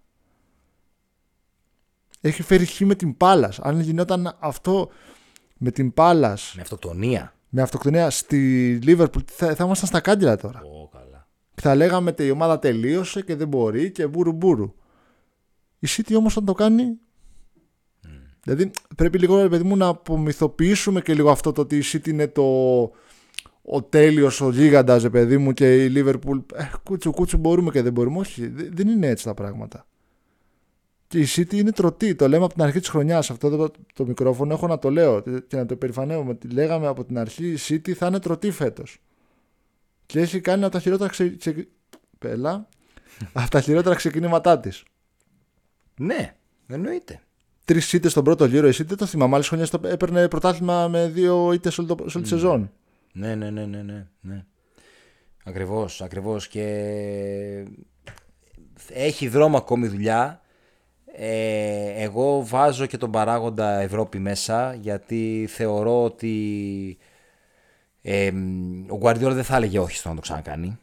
Έχει φέρει χ με την Πάλας. Αν γινόταν αυτό με την Πάλας. Με αυτοκτονία. Με αυτοκτονία στη Liverpool θα, θα ήμασταν στα κάντιλα τώρα. Oh, καλά. Και θα λέγαμε ότι η ομάδα τελείωσε και δεν μπορεί και μπούρου μπούρου. Η City όμως θα το κάνει. Mm. Δηλαδή πρέπει λίγο παιδί μου να απομυθοποιήσουμε και λίγο αυτό το ότι η City είναι το, ο τέλειος, ο γίγαντας, παιδί μου, και η Λίβερπουλ. Ε, κούτσου, κούτσου μπορούμε και δεν μπορούμε. Όχι, δεν είναι έτσι τα πράγματα. Και η City είναι τρωτή. Το λέμε από την αρχή της χρονιάς. Αυτό το, το μικρόφωνο έχω να το λέω και να το περηφανεύομαι. Ότι λέγαμε από την αρχή η City θα είναι τρωτή φέτος. Και έχει κάνει από τα χειρότερα, ξε... Ξε... Πέλα. <laughs> από τα χειρότερα ξεκινήματά της. Ναι, εννοείται. Τρεις ήττες στον πρώτο γύρο. Η City δεν το θυμάμαι. Άλλες χρονιές έπαιρνε πρωτάθλημα με δύο ήττες σε όλη τη σεζόν. Ναι, ναι, ναι, ναι, ναι. ναι. Ακριβώς, ακριβώς και έχει δρόμο ακόμη δουλειά. Ε, εγώ βάζω και τον παράγοντα Ευρώπη μέσα γιατί θεωρώ ότι ε, ο Guardiola δεν θα έλεγε όχι στο να το ξανακάνει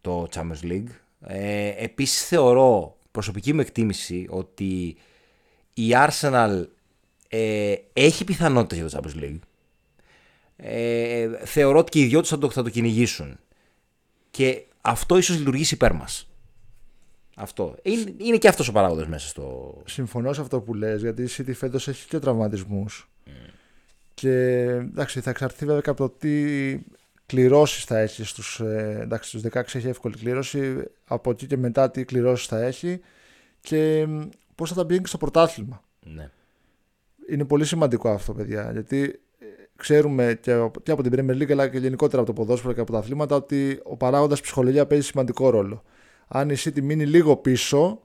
το Champions League. Ε, επίσης θεωρώ προσωπική μου εκτίμηση ότι η Arsenal ε, έχει πιθανότητες για το Champions League ε, θεωρώ ότι και οι δυο τους θα το, θα το κυνηγήσουν. Και αυτό ίσως λειτουργήσει υπέρ μας. Αυτό. Είναι, είναι και αυτός ο παράγοντας μέσα στο. Συμφωνώ σε αυτό που λες γιατί η City φέτος έχει και τραυματισμούς. Mm. Και εντάξει, θα εξαρθεί βέβαια και από το τι κληρώσεις θα έχει στους, ε, εντάξει, στους 16 έχει εύκολη κλήρωση από εκεί και μετά τι κληρώσεις θα έχει και πώς θα τα πηγαίνει στο πρωτάθλημα Ναι. είναι πολύ σημαντικό αυτό παιδιά γιατί ε, ξέρουμε και, και από την Premier League αλλά και γενικότερα από το ποδόσφαιρο και από τα αθλήματα ότι ο παράγοντας ψυχολογία παίζει σημαντικό ρόλο αν η City μείνει λίγο πίσω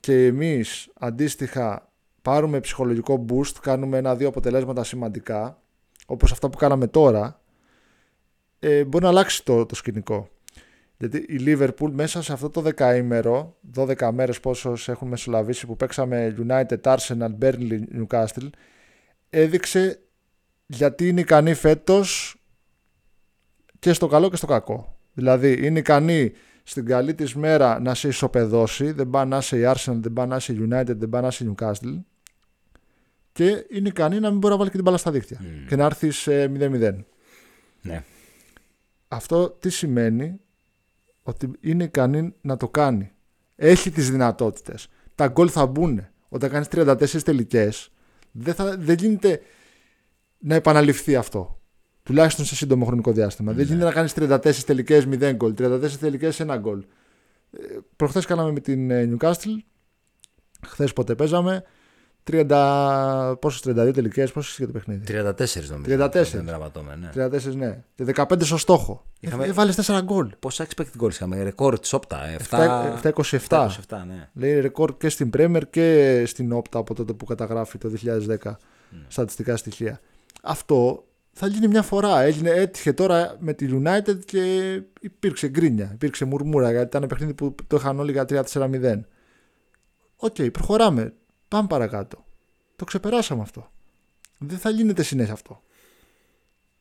και εμείς αντίστοιχα πάρουμε ψυχολογικό boost κάνουμε ένα-δύο αποτελέσματα σημαντικά όπως αυτά που κάναμε τώρα ε, μπορεί να αλλάξει το, το σκηνικό. Γιατί η Liverpool μέσα σε αυτό το δεκαήμερο, 12 μέρες πόσο έχουν μεσολαβήσει που παίξαμε United, Arsenal, Burnley, Newcastle, έδειξε γιατί είναι ικανή φέτος και στο καλό και στο κακό. Δηλαδή είναι ικανή στην καλή της μέρα να σε ισοπεδώσει, δεν πάει να είσαι η Arsenal, δεν πάει να είσαι η United, δεν πάει να είσαι η Newcastle και είναι ικανή να μην μπορεί να βάλει και την μπάλα στα δίκτυα Mm. και να έρθεις σε 0-0. ναι. Αυτό τι σημαίνει; Ότι είναι ικανή να το κάνει. Έχει τις δυνατότητες. Τα γκολ θα μπουν. Όταν κάνεις 34 τελικές δεν, θα, δεν γίνεται να επαναληφθεί αυτό. Τουλάχιστον σε σύντομο χρονικό διάστημα. Δεν γίνεται να κάνεις 34 τελικές 0 γκολ, 34 τελικές 1 γκολ. Ε, προχθές κάναμε με την ε, Newcastle. Χθες πότε παίζαμε. 30, πόσες 32 τελικές, πόσες είχε το παιχνίδι; 34 νομίζω. 34. Δεν τραβατώμε, ναι. 34 ναι. Και 15 στο στόχο. Είχαμε- Ε, βάλες 4 γκολ. Πόσα expected goals είχαμε, ρεκόρ της Όπτα. 7... 7-27. 7, ναι. Λέει ρεκόρ και στην Premier και στην Όπτα από τότε που καταγράφει το 2010 στατιστικά στοιχεία. Αυτό θα γίνει μια φορά. Έγινε, έτυχε τώρα με τη United και υπήρξε γκρίνια, υπήρξε μουρμούρα γιατί ήταν παιχνίδι που το είχαν όλοι για 3-4-0. Οκ, προχωράμε. Πάμε παρακάτω. Το ξεπεράσαμε αυτό. Δεν θα γίνεται συνέχεια αυτό.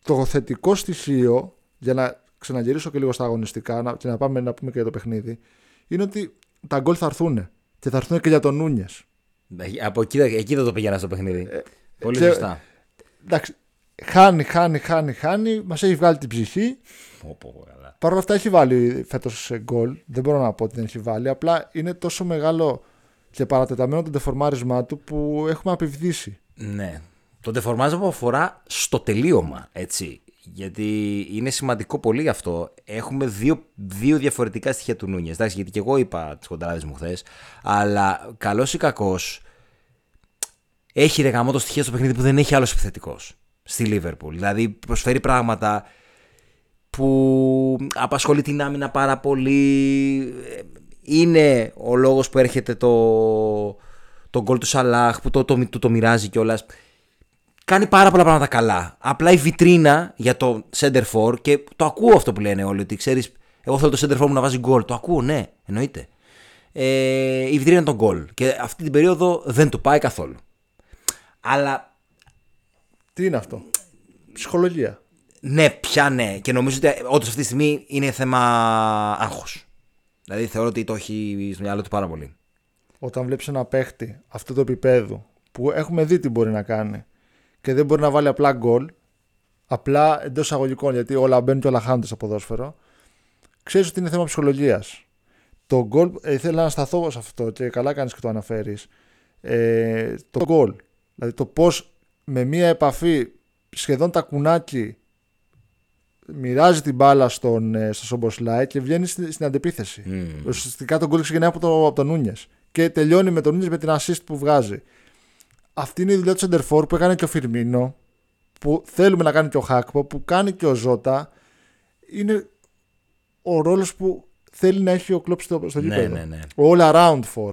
Το θετικό στοιχείο, για να ξαναγυρίσω και λίγο στα αγωνιστικά να, και να πάμε να πούμε και για το παιχνίδι, είναι ότι τα γκολ θα έρθουν. Και θα έρθουν και για τον Νούνιες. Από εκεί, εκεί δεν το πήγαινα στο παιχνίδι. Πολύ και- σωστά. Εντάξει, χάνει, χάνει, χάνει, χάνει. Μας έχει βγάλει την ψυχή. Πω, πω, πω, καλά. Παρ' όλα αυτά έχει βάλει φέτος γκολ. Δεν μπορώ να πω ότι δεν έχει βάλει. Απλά είναι τόσο μεγάλο και παρατεταμένο το τεφορμάρισμά του που έχουμε απειβδίσει. Ναι. Το τεφορμάζ αφορά στο τελείωμα, έτσι. Γιατί είναι σημαντικό πολύ αυτό. Έχουμε δύο, δύο διαφορετικά στοιχεία του Νούνιες. Εντάξει, γιατί και εγώ είπα τις κοντράδε μου χθες. Αλλά καλός ή κακός, έχει ρεγαμό το στοιχείο στο παιχνίδι που δεν έχει άλλος επιθετικός στη Λίβερπουλ. Δηλαδή προσφέρει πράγματα που απασχολεί την άμυνα πάρα πολύ. Είναι ο λόγος που έρχεται το, το γκολ του Σαλάχ που το, το, το, το μοιράζει κιόλας. Κάνει πάρα πολλά πράγματα καλά. Απλά η βιτρίνα για το center for και το ακούω αυτό που λένε όλοι. Ότι ξέρεις, εγώ θέλω το center for μου να βάζει γκολ. Το ακούω, ναι, εννοείται. Ε, η βιτρίνα είναι το γκολ. Και αυτή την περίοδο δεν του πάει καθόλου. Αλλά Τι είναι αυτό; Ψυχολογία. ναι, πια ναι. Και νομίζω ότι όντως αυτή τη στιγμή είναι θέμα άγχος. Δηλαδή θεωρώ ότι το έχει στο μυαλό του πάρα πολύ. Όταν βλέπεις ένα παίχτη αυτού του επίπεδου που έχουμε δει τι μπορεί να κάνει και δεν μπορεί να βάλει απλά γκολ, απλά εντός εισαγωγικών γιατί όλα μπαίνουν και όλα χάνονται στο ποδόσφαιρο, ξέρεις ότι είναι θέμα ψυχολογίας. Το γκολ, ε, ήθελα να σταθώ σε αυτό και καλά κάνεις και το αναφέρεις. Ε, το γκολ. Δηλαδή το πώς με μία επαφή σχεδόν τα κουνάκι μοιράζει την μπάλα στον, ε, στο Σομποσλάι και βγαίνει στην, στην αντεπίθεση. Μμμ. Ουσιαστικά τον γκολ ξεκινάει από, το, από τον Νούνιες. Και τελειώνει με τον Νούνιες με την assist που βγάζει. Αυτή είναι η δουλειά του Σεντερφόρ που έκανε και ο Φιρμίνο. Που θέλουμε να κάνει και ο Χάκπο. Που κάνει και ο Ζώτα. Είναι ο ρόλος που θέλει να έχει ο Κλόπ στο, στο Ναι, γήπεδο. ναι, ναι. Ο all around for.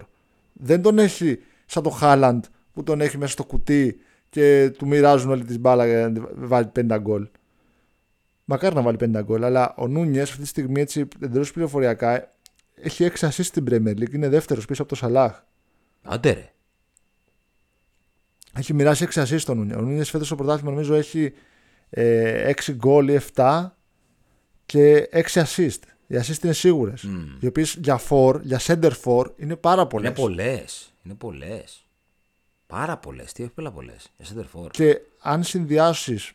Δεν τον έχει σαν το Χάλαντ που τον έχει μέσα στο κουτί και του μοιράζουν όλη τη μπάλα για να βάλει 50 γκολ. Μακάρι να βάλει 50 γκολ, αλλά ο Νούνιες αυτή τη στιγμή έτσι εντελώς πληροφοριακά έχει 6 assist στην Premier League. Είναι δεύτερος πίσω από το Σαλάχ. Άντε ρε. Έχει μοιράσει 6 assist τον Νούνιες. Ο Νούνιες φέτος στο πρωτάθλημα νομίζω έχει ε, 6 γκολ ή 7 και 6 assist. Οι assist είναι σίγουρες. Μμ. Οι οποίες για 4, για center 4 είναι πάρα πολλές. Είναι πολλές. Είναι πολλές. Πάρα πολλές. Τι όχι πολλά πολλές. Για center forward. Και αν συνδυάσεις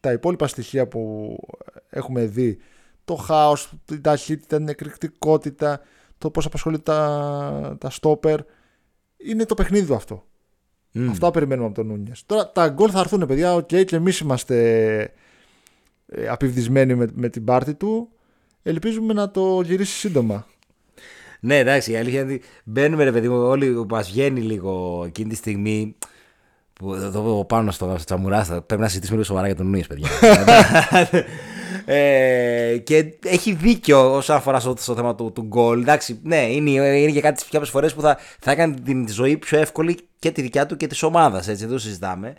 τα υπόλοιπα στοιχεία που έχουμε δει, το χάος, την ταχύτητα, την εκρηκτικότητα, το πώς απασχολεί τα, τα στόπερ, είναι το παιχνίδι του αυτό. Αυτά περιμένουμε από τον Νούνιες. Τώρα τα γκολ θα έρθουν, παιδιά. Okay, okay, και εμείς είμαστε ε, απηυδισμένοι με, με την πάρτη του. Ελπίζουμε να το γυρίσει σύντομα. Ναι, εντάξει, η αλήθεια είναι ότι μπαίνουμε, ρε παιδί μου, όλοι μας βγαίνει λίγο εκείνη τη στιγμή. Που εδώ πάνω στο, στο τσαμουράστα πρέπει να συζητήσουμε λίγο σοβαρά για τον Νούνιες, παιδιά. <laughs> ε, και έχει δίκιο όσον αφορά στο, στο θέμα του, του γκολ. Εντάξει, ναι, είναι, είναι και κάτι κάποιε φορές που θα, θα έκανε την ζωή πιο εύκολη και τη δικιά του και της ομάδας. Έτσι, δεν το συζητάμε.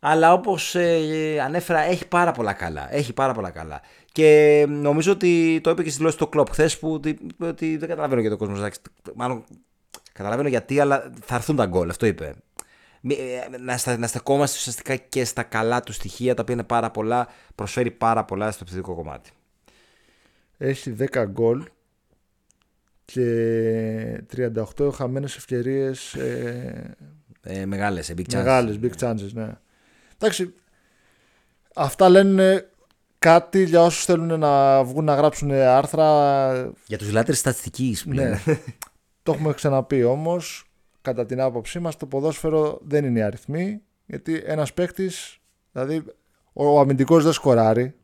Αλλά όπως ε, ανέφερα, έχει πάρα πολλά καλά. Έχει πάρα πολλά καλά. Και νομίζω ότι το είπε και στη δηλώση του κλοπ χθες που ότι, ότι δεν καταλαβαίνω γιατί ο κόσμος. Μάλλον καταλαβαίνω γιατί, αλλά θα έρθουν τα γκολ. Αυτό είπε. Ε, να, να στεκόμαστε ουσιαστικά και στα καλά του στοιχεία, τα οποία είναι πάρα πολλά, προσφέρει πάρα πολλά στο επιθετικό κομμάτι. Έχει 10 γκολ και 38 χαμένες ευκαιρίες ε, ε, μεγάλες, big chances. Μεγάλες, big chances, ναι. Εντάξει, αυτά λένε κάτι για όσους θέλουν να βγουν να γράψουν άρθρα. Για τους λάτρες στατιστικής. Ναι. <laughs> το έχουμε ξαναπεί όμως κατά την άποψή μας το ποδόσφαιρο δεν είναι οι αριθμοί γιατί ένας παίκτης, δηλαδή ο αμυντικός δεν σκοράρει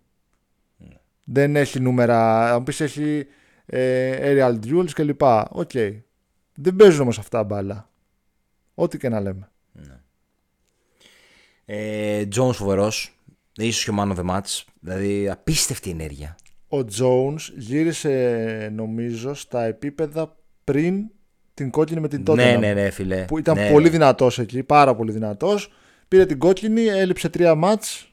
δεν έχει νούμερα αν πεις έχει ε, aerial duels κλπ okay okay. δεν παίζουν όμως αυτά μπάλα ό,τι και να λέμε ναι. ε, Jones φοβερός ίσως και ο man of the match δηλαδή απίστευτη ενέργεια ο Jones γύρισε νομίζω στα επίπεδα πριν την κόκκινη με την τότε. Ναι, ναι, ναι, φίλε. Που ήταν ναι. πολύ δυνατός εκεί, πάρα πολύ δυνατός. Πήρε την κόκκινη, έλειψε τρία μάτς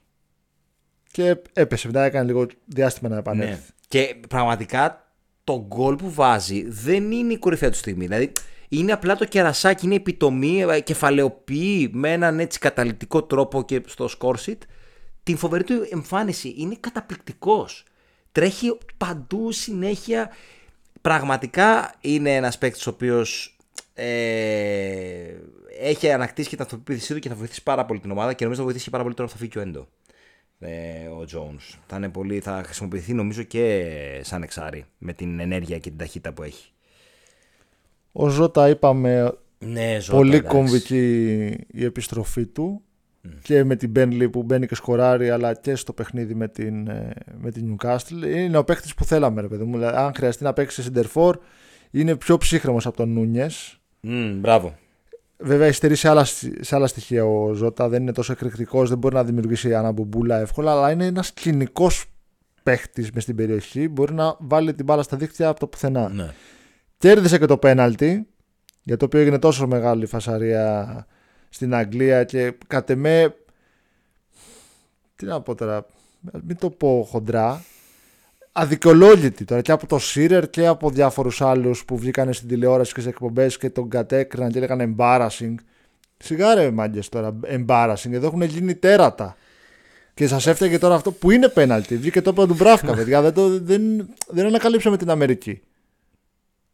και έπεσε. Μετά έκανε λίγο διάστημα να επανέλθει. Ναι. Και πραγματικά το γκολ που βάζει δεν είναι η κορυφαία του στιγμή. Δηλαδή είναι απλά το κερασάκι, είναι επιτομή, ε, κεφαλαιοποιεί με έναν έτσι καταλητικό τρόπο και στο score την φοβερή του εμφάνιση. Είναι καταπληκτικός. Τρέχει παντού συνέχεια πραγματικά είναι ένας παίκτης ο οποίος ε, έχει ανακτήσει και την αυτοποίθησή του και θα βοηθήσει πάρα πολύ την ομάδα και νομίζω θα βοηθήσει πάρα πολύ τώρα που θα φύγει ο Έντο. Ε, ο Jones. Θα, πολύ, θα χρησιμοποιηθεί νομίζω και σαν εξάρι με την ενέργεια και την ταχύτητα που έχει. Ο Ζώτα είπαμε ναι, Ζώτα, πολύ εντάξει. κομβική η επιστροφή του και με την Μπένλι που μπαίνει και σκοράρει, αλλά και στο παιχνίδι με την, ε, με την Newcastle. Είναι ο παίχτη που θέλαμε, ρε παιδί μου. Δηλαδή, αν χρειαστεί να παίξει σε Center είναι πιο ψύχρεμος από τον Νούνιες. Mm, μπράβο. Βέβαια, υστερεί σε άλλα, σε άλλα στοιχεία ο Ζώτα. Δεν είναι τόσο εκρηκτικός, δεν μπορεί να δημιουργήσει αναμπουμπούλα εύκολα, αλλά είναι ένας κοινικός παίχτη μες στην περιοχή. Μπορεί να βάλει την μπάλα στα δίχτυα από το πουθενά. Ναι. Κέρδισε και το πέναλτι, για το οποίο έγινε τόσο μεγάλη φασαρία στην Αγγλία και κατ' εμέ τι να πω τώρα μην το πω χοντρά αδικαιολόγητη τώρα και από το Σίρερ και από διάφορους άλλους που βγήκαν στην τηλεόραση και σε εκπομπές και τον κατέκριναν και έλεγαν embarrassing σιγάρε μάγκες τώρα embarrassing εδώ έχουν γίνει τέρατα και σας έφταιγε τώρα αυτό που είναι πέναλτι. Βγήκε το του Μπράφκα, <laughs> παιδιά. Δεν, το, δεν, δεν ανακαλύψαμε την Αμερική.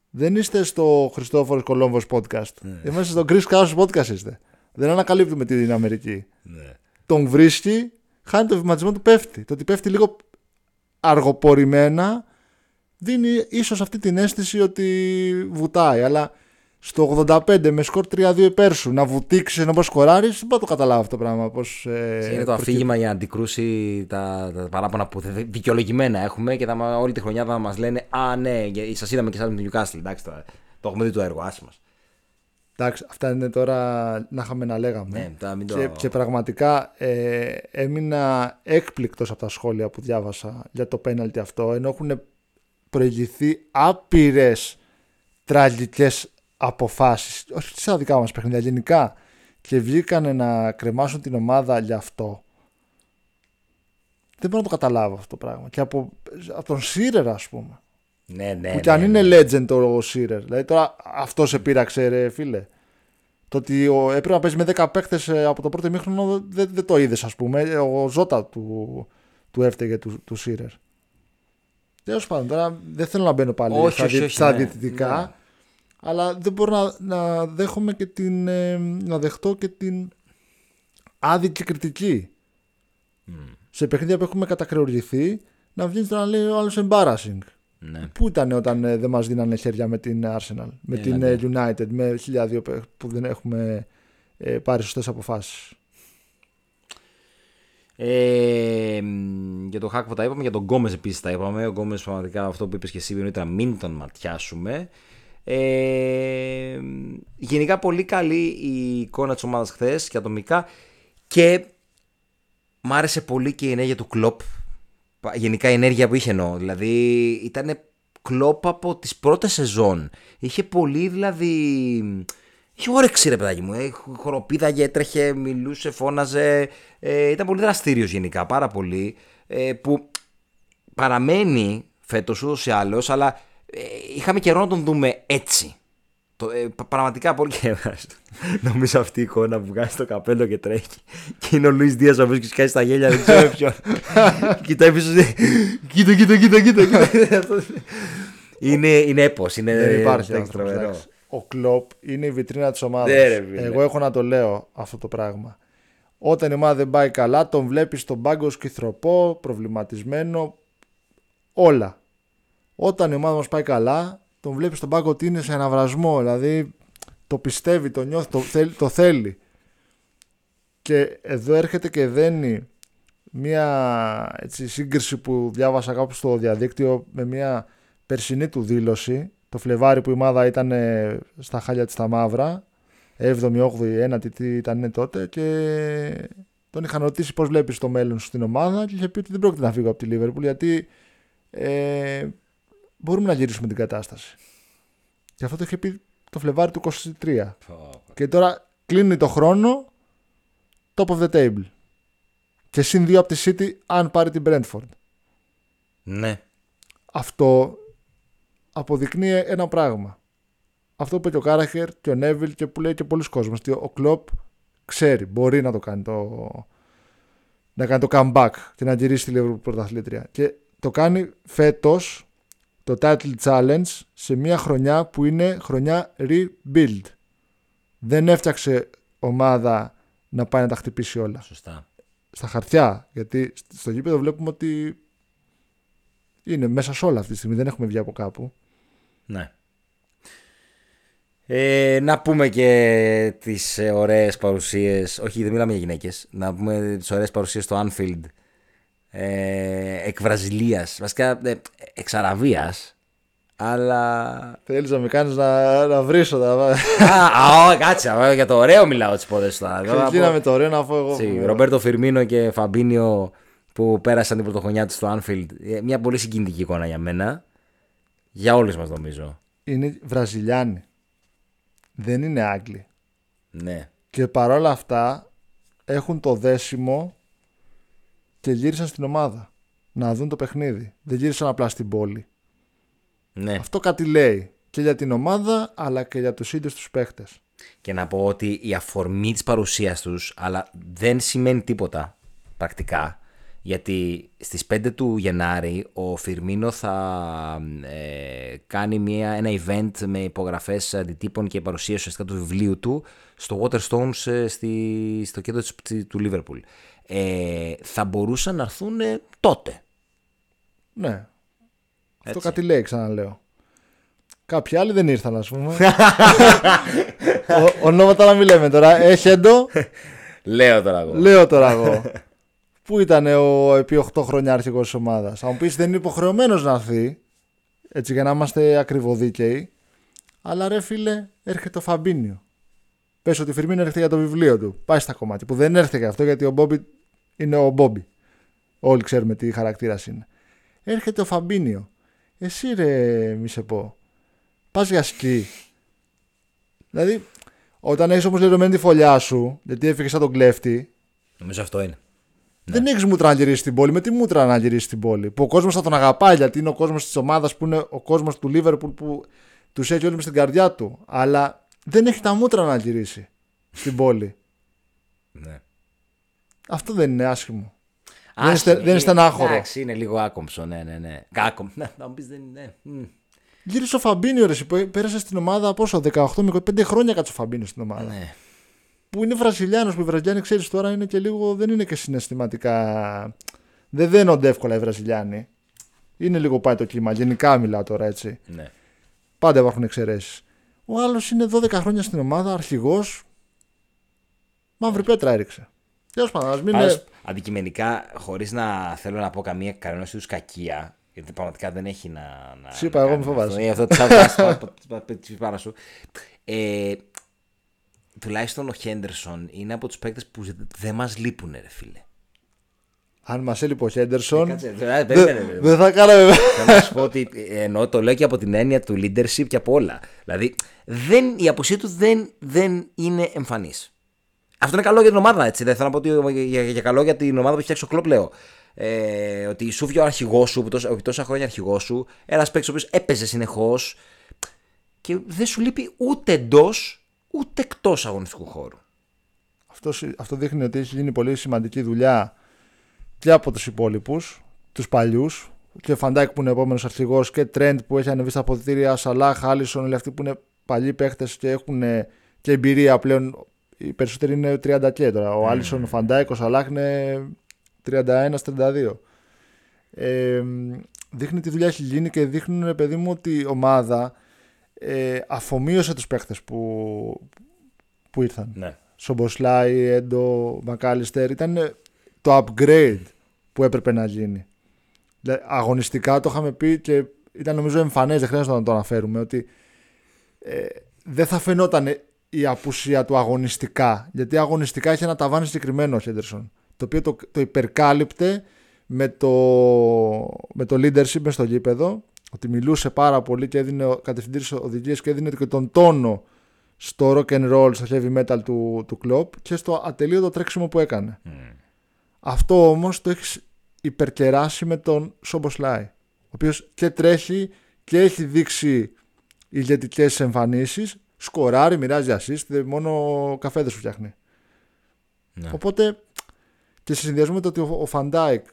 Δεν είστε στο Χριστόφορος Κολόμβος podcast. Ναι. Είμαστε στο Chris House podcast είστε. Δεν ανακαλύπτουμε την Αμερική. Ναι. Τον βρίσκει, χάνει το βηματισμό του, πέφτει. Το ότι πέφτει λίγο αργοπορημένα δίνει ίσως αυτή την αίσθηση ότι βουτάει. Αλλά στο 85 με σκορ 3-2 υπέρ σου να βουτήξεις ενώ μπορείς σκοράρεις, δεν μπορώ να το καταλάβω αυτό το πράγμα. Πώς, ε, είναι το αφήγημα για να αντικρούσει τα, τα παράπονα που δικαιολογημένα έχουμε και θα, όλη τη χρονιά θα μας λένε Α, ναι, σας είδαμε και εσάς με την Newcastle. Εντάξει, το, το έχουμε δει το έργο, άσε μας. Εντάξει, αυτά είναι τώρα να είχαμε να λέγαμε. Ναι, το... και, πραγματικά ε, έμεινα έκπληκτος από τα σχόλια που διάβασα για το πέναλτι αυτό, ενώ έχουν προηγηθεί άπειρες τραγικές αποφάσεις, όχι σε δικά μας παιχνίδια, γενικά, και βγήκανε να κρεμάσουν την ομάδα για αυτό. Δεν μπορώ να το καταλάβω αυτό το πράγμα. Και από, από τον Σίρερα, ας πούμε. Ναι, ναι. Που κι αν ναι, είναι ναι. legend ο Σίρερ. Δηλαδή τώρα αυτός σε πείραξε, ρε φίλε. Το ότι ο, έπρεπε να παίζει με 10 παίκτες ε, από το πρώτο ημίχρονο δεν, δεν το είδες, ας πούμε. Ο Ζώτα του, του έφταιγε του, του Σίρερ. Τέλος πάντων, τώρα δεν θέλω να μπαίνω πάλι όχι, στα, όχι, στα ναι, διαιτητικά. Ναι. Αλλά δεν μπορώ να, να δέχομαι και την. Ε, να δεχτώ και την άδικη κριτική. Mm. Σε παιχνίδια που έχουμε κατακρεουργηθεί, να βγεις να λέει ο άλλος embarrassing. Ναι. Πού ήταν όταν ε, δεν μας δίνανε χέρια με την Arsenal, με την ε, United, με χιλιάδιο που δεν έχουμε ε, πάρει σωστές αποφάσεις. Ε, για τον Χάκφο τα είπαμε, για τον Γκόμες επίσης τα είπαμε. Ο Γκόμες πραγματικά αυτό που είπες και εσύ ήταν μην τον ματιάσουμε. Ε, γενικά πολύ καλή η εικόνα της ομάδας χθες και ατομικά και μ' άρεσε πολύ και η ενέργεια του Κλοπ. Γενικά η ενέργεια που είχε εννοώ. Δηλαδή ήταν Κλοπ από τις πρώτες σεζόν. Είχε πολύ δηλαδή Είχε όρεξη ρε παιδάκι μου. Ε, χοροπίδαγε, έτρεχε, μιλούσε, φώναζε. Ε, ήταν πολύ δραστήριος γενικά, πάρα πολύ. Ε, που παραμένει φέτος ούτως ή άλλως, αλλά ε, είχαμε καιρό να τον δούμε έτσι. Το, ε, πραγματικά πολύ και Νομίζω αυτή η εικόνα που βγάζει το καπέλο και τρέχει. Και είναι ο Λουίς Δίας ο οποίος σκάει στα γέλια, δεν ξέρω ποιον. <laughs> Κοιτάει πίσω. Κοίτα, κοίτα, κοίτα, κοίτα. <laughs> είναι, είναι έπος. Είναι δεν υπάρχει ο Κλοπ είναι η βιτρίνα της ομάδας. Ναι, Εγώ έχω να το λέω αυτό το πράγμα. Όταν η ομάδα δεν πάει καλά, τον βλέπεις στον πάγκο σκυθροπό, προβληματισμένο, όλα. Όταν η ομάδα μας πάει καλά, τον βλέπεις στον πάγκο ότι είναι σε αναβρασμό. Δηλαδή το πιστεύει, το νιώθει, το θέλει. Το θέλει. Και εδώ έρχεται και δένει μια έτσι, σύγκριση που διάβασα κάπου στο διαδίκτυο με μια περσινή του δήλωση το Φλεβάρι που η ομάδα ήταν ε, στα χάλια της τα μαύρα 7η, 8η, 9η τι ήταν τότε και τον είχαν ρωτήσει πώς βλέπεις το μέλλον σου στην ομάδα και είχε πει ότι δεν πρόκειται να φύγω από τη Λίβερπουλ γιατί ε, μπορούμε να γυρίσουμε την κατάσταση. Και αυτό το είχε πει το Φλεβάρι του 23. Και τώρα κλείνει το χρόνο top of the table. Και συν δύο από τη City αν πάρει την Brentford. Ναι. Αυτό αποδεικνύει ένα πράγμα. Αυτό που είπε και ο Κάραχερ και ο Νέβιλ και που λέει και πολλοί κόσμος. Ότι ο Κλοπ ξέρει, μπορεί να το κάνει το, να κάνει το comeback και να γυρίσει τη Liverpool πρωταθλήτρια. Και το κάνει φέτος το title challenge σε μια χρονιά που είναι χρονιά rebuild. Δεν έφτιαξε ομάδα να πάει να τα χτυπήσει όλα. Σωστά. Στα χαρτιά. Γιατί στο γήπεδο βλέπουμε ότι είναι μέσα σε όλα αυτή τη στιγμή. Δεν έχουμε βγει από κάπου. Ναι. Ε, να πούμε και τις ε, ωραίες παρουσίες, όχι δεν μιλάμε για γυναίκες, να πούμε τις ωραίες παρουσίες στο Anfield ε, εκ Βραζιλίας, βασικά ε, εξ Αραβίας, αλλά... Θέλεις να με κάνεις να, να βρίσω τα... Α, κάτσε, για το ωραίο μιλάω τις πόδες τώρα. με το ωραίο να πω εγώ. Ρομπέρτο Φιρμίνο και Φαμπίνιο που πέρασαν την πρωτοχρονιά τους στο Anfield. Ε, μια πολύ συγκινητική εικόνα για μένα. Για όλους μας νομίζω. Είναι Βραζιλιάνοι. Δεν είναι Άγγλοι. Ναι. Και παρόλα αυτά έχουν το δέσιμο και γύρισαν στην ομάδα να δουν το παιχνίδι. Δεν γύρισαν απλά στην πόλη. Ναι. Αυτό κάτι λέει και για την ομάδα αλλά και για τους ίδιους τους παίχτες. Και να πω ότι η αφορμή της παρουσίας τους αλλά δεν σημαίνει τίποτα πρακτικά γιατί στις 5 του Γενάρη ο Φιρμίνο θα ε, κάνει μια, ένα event με υπογραφές αντιτύπων και παρουσίαση ουσιαστικά του βιβλίου του στο Waterstones ε, στη, στο κέντρο του Λίβερπουλ. Ε, θα μπορούσαν να έρθουν τότε. Ναι. Αυτό κάτι λέει ξαναλέω. Κάποιοι άλλοι δεν ήρθαν, ας πούμε. <laughs> ο, ονόματα να μην λέμε τώρα. Έχει έντο. Λέω τώρα εγώ. Λέω τώρα εγώ. Πού ήταν ο επί 8 χρόνια αρχηγός της ομάδας; Αν μου πεις δεν είναι υποχρεωμένος να έρθει, έτσι για να είμαστε ακριβοδίκαιοι. Αλλά ρε φίλε, έρχεται ο Φαμπίνιο. Πες ότι η Φιρμίνο έρχεται για το βιβλίο του. Πάει στα κομμάτια. Που δεν έρχεται για αυτό γιατί ο Μπόμπι είναι ο Μπόμπι. Όλοι ξέρουμε τι χαρακτήρας είναι. Έρχεται ο Φαμπίνιο. Εσύ ρε, μη σε πω. Πας για σκι. Δηλαδή, όταν έχεις όμως λερωμένη τη φωλιά σου, γιατί έφυγες σαν τον κλέφτη. Νομίζω αυτό είναι. Ναι. Δεν έχεις μούτρα να γυρίσεις την πόλη. Με τι μούτρα να γυρίσεις την πόλη. Που ο κόσμος θα τον αγαπάει γιατί είναι ο κόσμος της ομάδας που είναι ο κόσμος του Λίβερπουλ που τους έχει όλοι μες στην καρδιά του. Αλλά δεν έχει τα μούτρα να γυρίσει στην πόλη. Ναι. Αυτό δεν είναι άσχημο. Άσχημο δεν, είναι, είναι στενάχωρο. Εντάξει, είναι λίγο άκομψο, ναι, ναι, ναι. Άκομ, ναι, να πεις δεν είναι. Γύρισε ο Φαμπίνιο, ρε, που πέρασε στην ομάδα πόσο, 18 με 25 χρόνια κάτσε ο Φαμπίνιος στην ομάδα. Ναι που είναι Βραζιλιάνος, που οι Βραζιλιάνοι ξέρεις τώρα είναι και λίγο, δεν είναι και συναισθηματικά. Δεν δένονται εύκολα οι Βραζιλιάνοι. Είναι λίγο πάει το κύμα. Γενικά μιλάω τώρα έτσι. Ναι. Πάντα υπάρχουν εξαιρέσεις. Ο άλλος είναι 12 χρόνια στην ομάδα, αρχηγός. Μαύρη πέτρα έριξε. Τέλος πάντων, ας μην. Πάντως, αντικειμενικά, χωρίς να θέλω να πω καμία κανένα είδους κακία, γιατί πραγματικά δεν έχει να. να Σου είπα, να εγώ κάνει μη φοβάσαι. Αυτό, Ε, αυτό το θα πάνω σου. Ε, τουλάχιστον ο Χέντερσον είναι από τους παίκτες που δεν μας λείπουν, ρε φίλε. Αν μας έλειπε ο Χέντερσον. Κάτσε, ε, περίμενε, Δεν ρε. δεν θα κάναμε. Θέλω να σου πω ότι ε, εννοώ το λέω και από την έννοια του leadership και από όλα. Δηλαδή, δεν, η απουσία του δεν, δεν είναι εμφανής. Αυτό είναι καλό για την ομάδα, έτσι. Δεν θέλω να πω ότι για, για καλό για την ομάδα που έχει φτιάξει ο κλοπ, λέω. Ε, ότι σου βγει ο αρχηγός σου, που τόσα, επί τόσα χρόνια αρχηγός σου, ένας παίκτης ο οποίος έπαιζε συνεχώς και δεν σου λείπει ούτε εντός ούτε εκτός αγωνιστικού χώρου. αυτό, συ- αυτό δείχνει ότι έχει γίνει πολύ σημαντική δουλειά και από τους υπόλοιπους, τους παλιούς. Και Φαντάκ που είναι επόμενος αρχηγός και Τρέντ που έχει ανεβεί στα αποδητήρια, Σαλάχ, Άλισον, όλοι αυτοί που είναι παλιοί παίχτες και έχουν ε, και εμπειρία πλέον. Οι περισσότεροι είναι 30 και τώρα. Ο Άλισον, ο Φαντάκ, ο Σαλάχ είναι 31-32. Ε, δείχνει τι δουλειά έχει γίνει και δείχνουν, ρε παιδί μου, ότι η ομάδα ε, αφομοίωσε τους παίχτες που, που ήρθαν. Ναι. Σομποσλάι, Έντο, Μακάλιστερ. Ήταν το upgrade που έπρεπε να γίνει. Δηλαδή, αγωνιστικά το είχαμε πει και ήταν νομίζω εμφανές, δεν χρειάζεται να το αναφέρουμε, ότι ε, δεν θα φαινόταν η απουσία του αγωνιστικά. Γιατί αγωνιστικά είχε ένα ταβάνι συγκεκριμένο ο Χέντερσον. Το οποίο το, το υπερκάλυπτε με το, με το leadership μες στο γήπεδο. Ότι μιλούσε πάρα πολύ και έδινε κατευθυντήρες οδηγίες και έδινε και τον τόνο στο rock and roll, στο heavy metal του, του club και στο ατελείωτο τρέξιμο που έκανε. Αυτό όμως το έχεις υπερκεράσει με τον Σομποσλάι, ο οποίος και τρέχει και έχει δείξει ηγετικές εμφανίσεις, σκοράρει, μοιράζει assist, δεν- μόνο καφέδες σου φτιάχνει. Ναι. Οπότε και σε συνδυασμό με το ότι ο, ο Φαν Ντάικ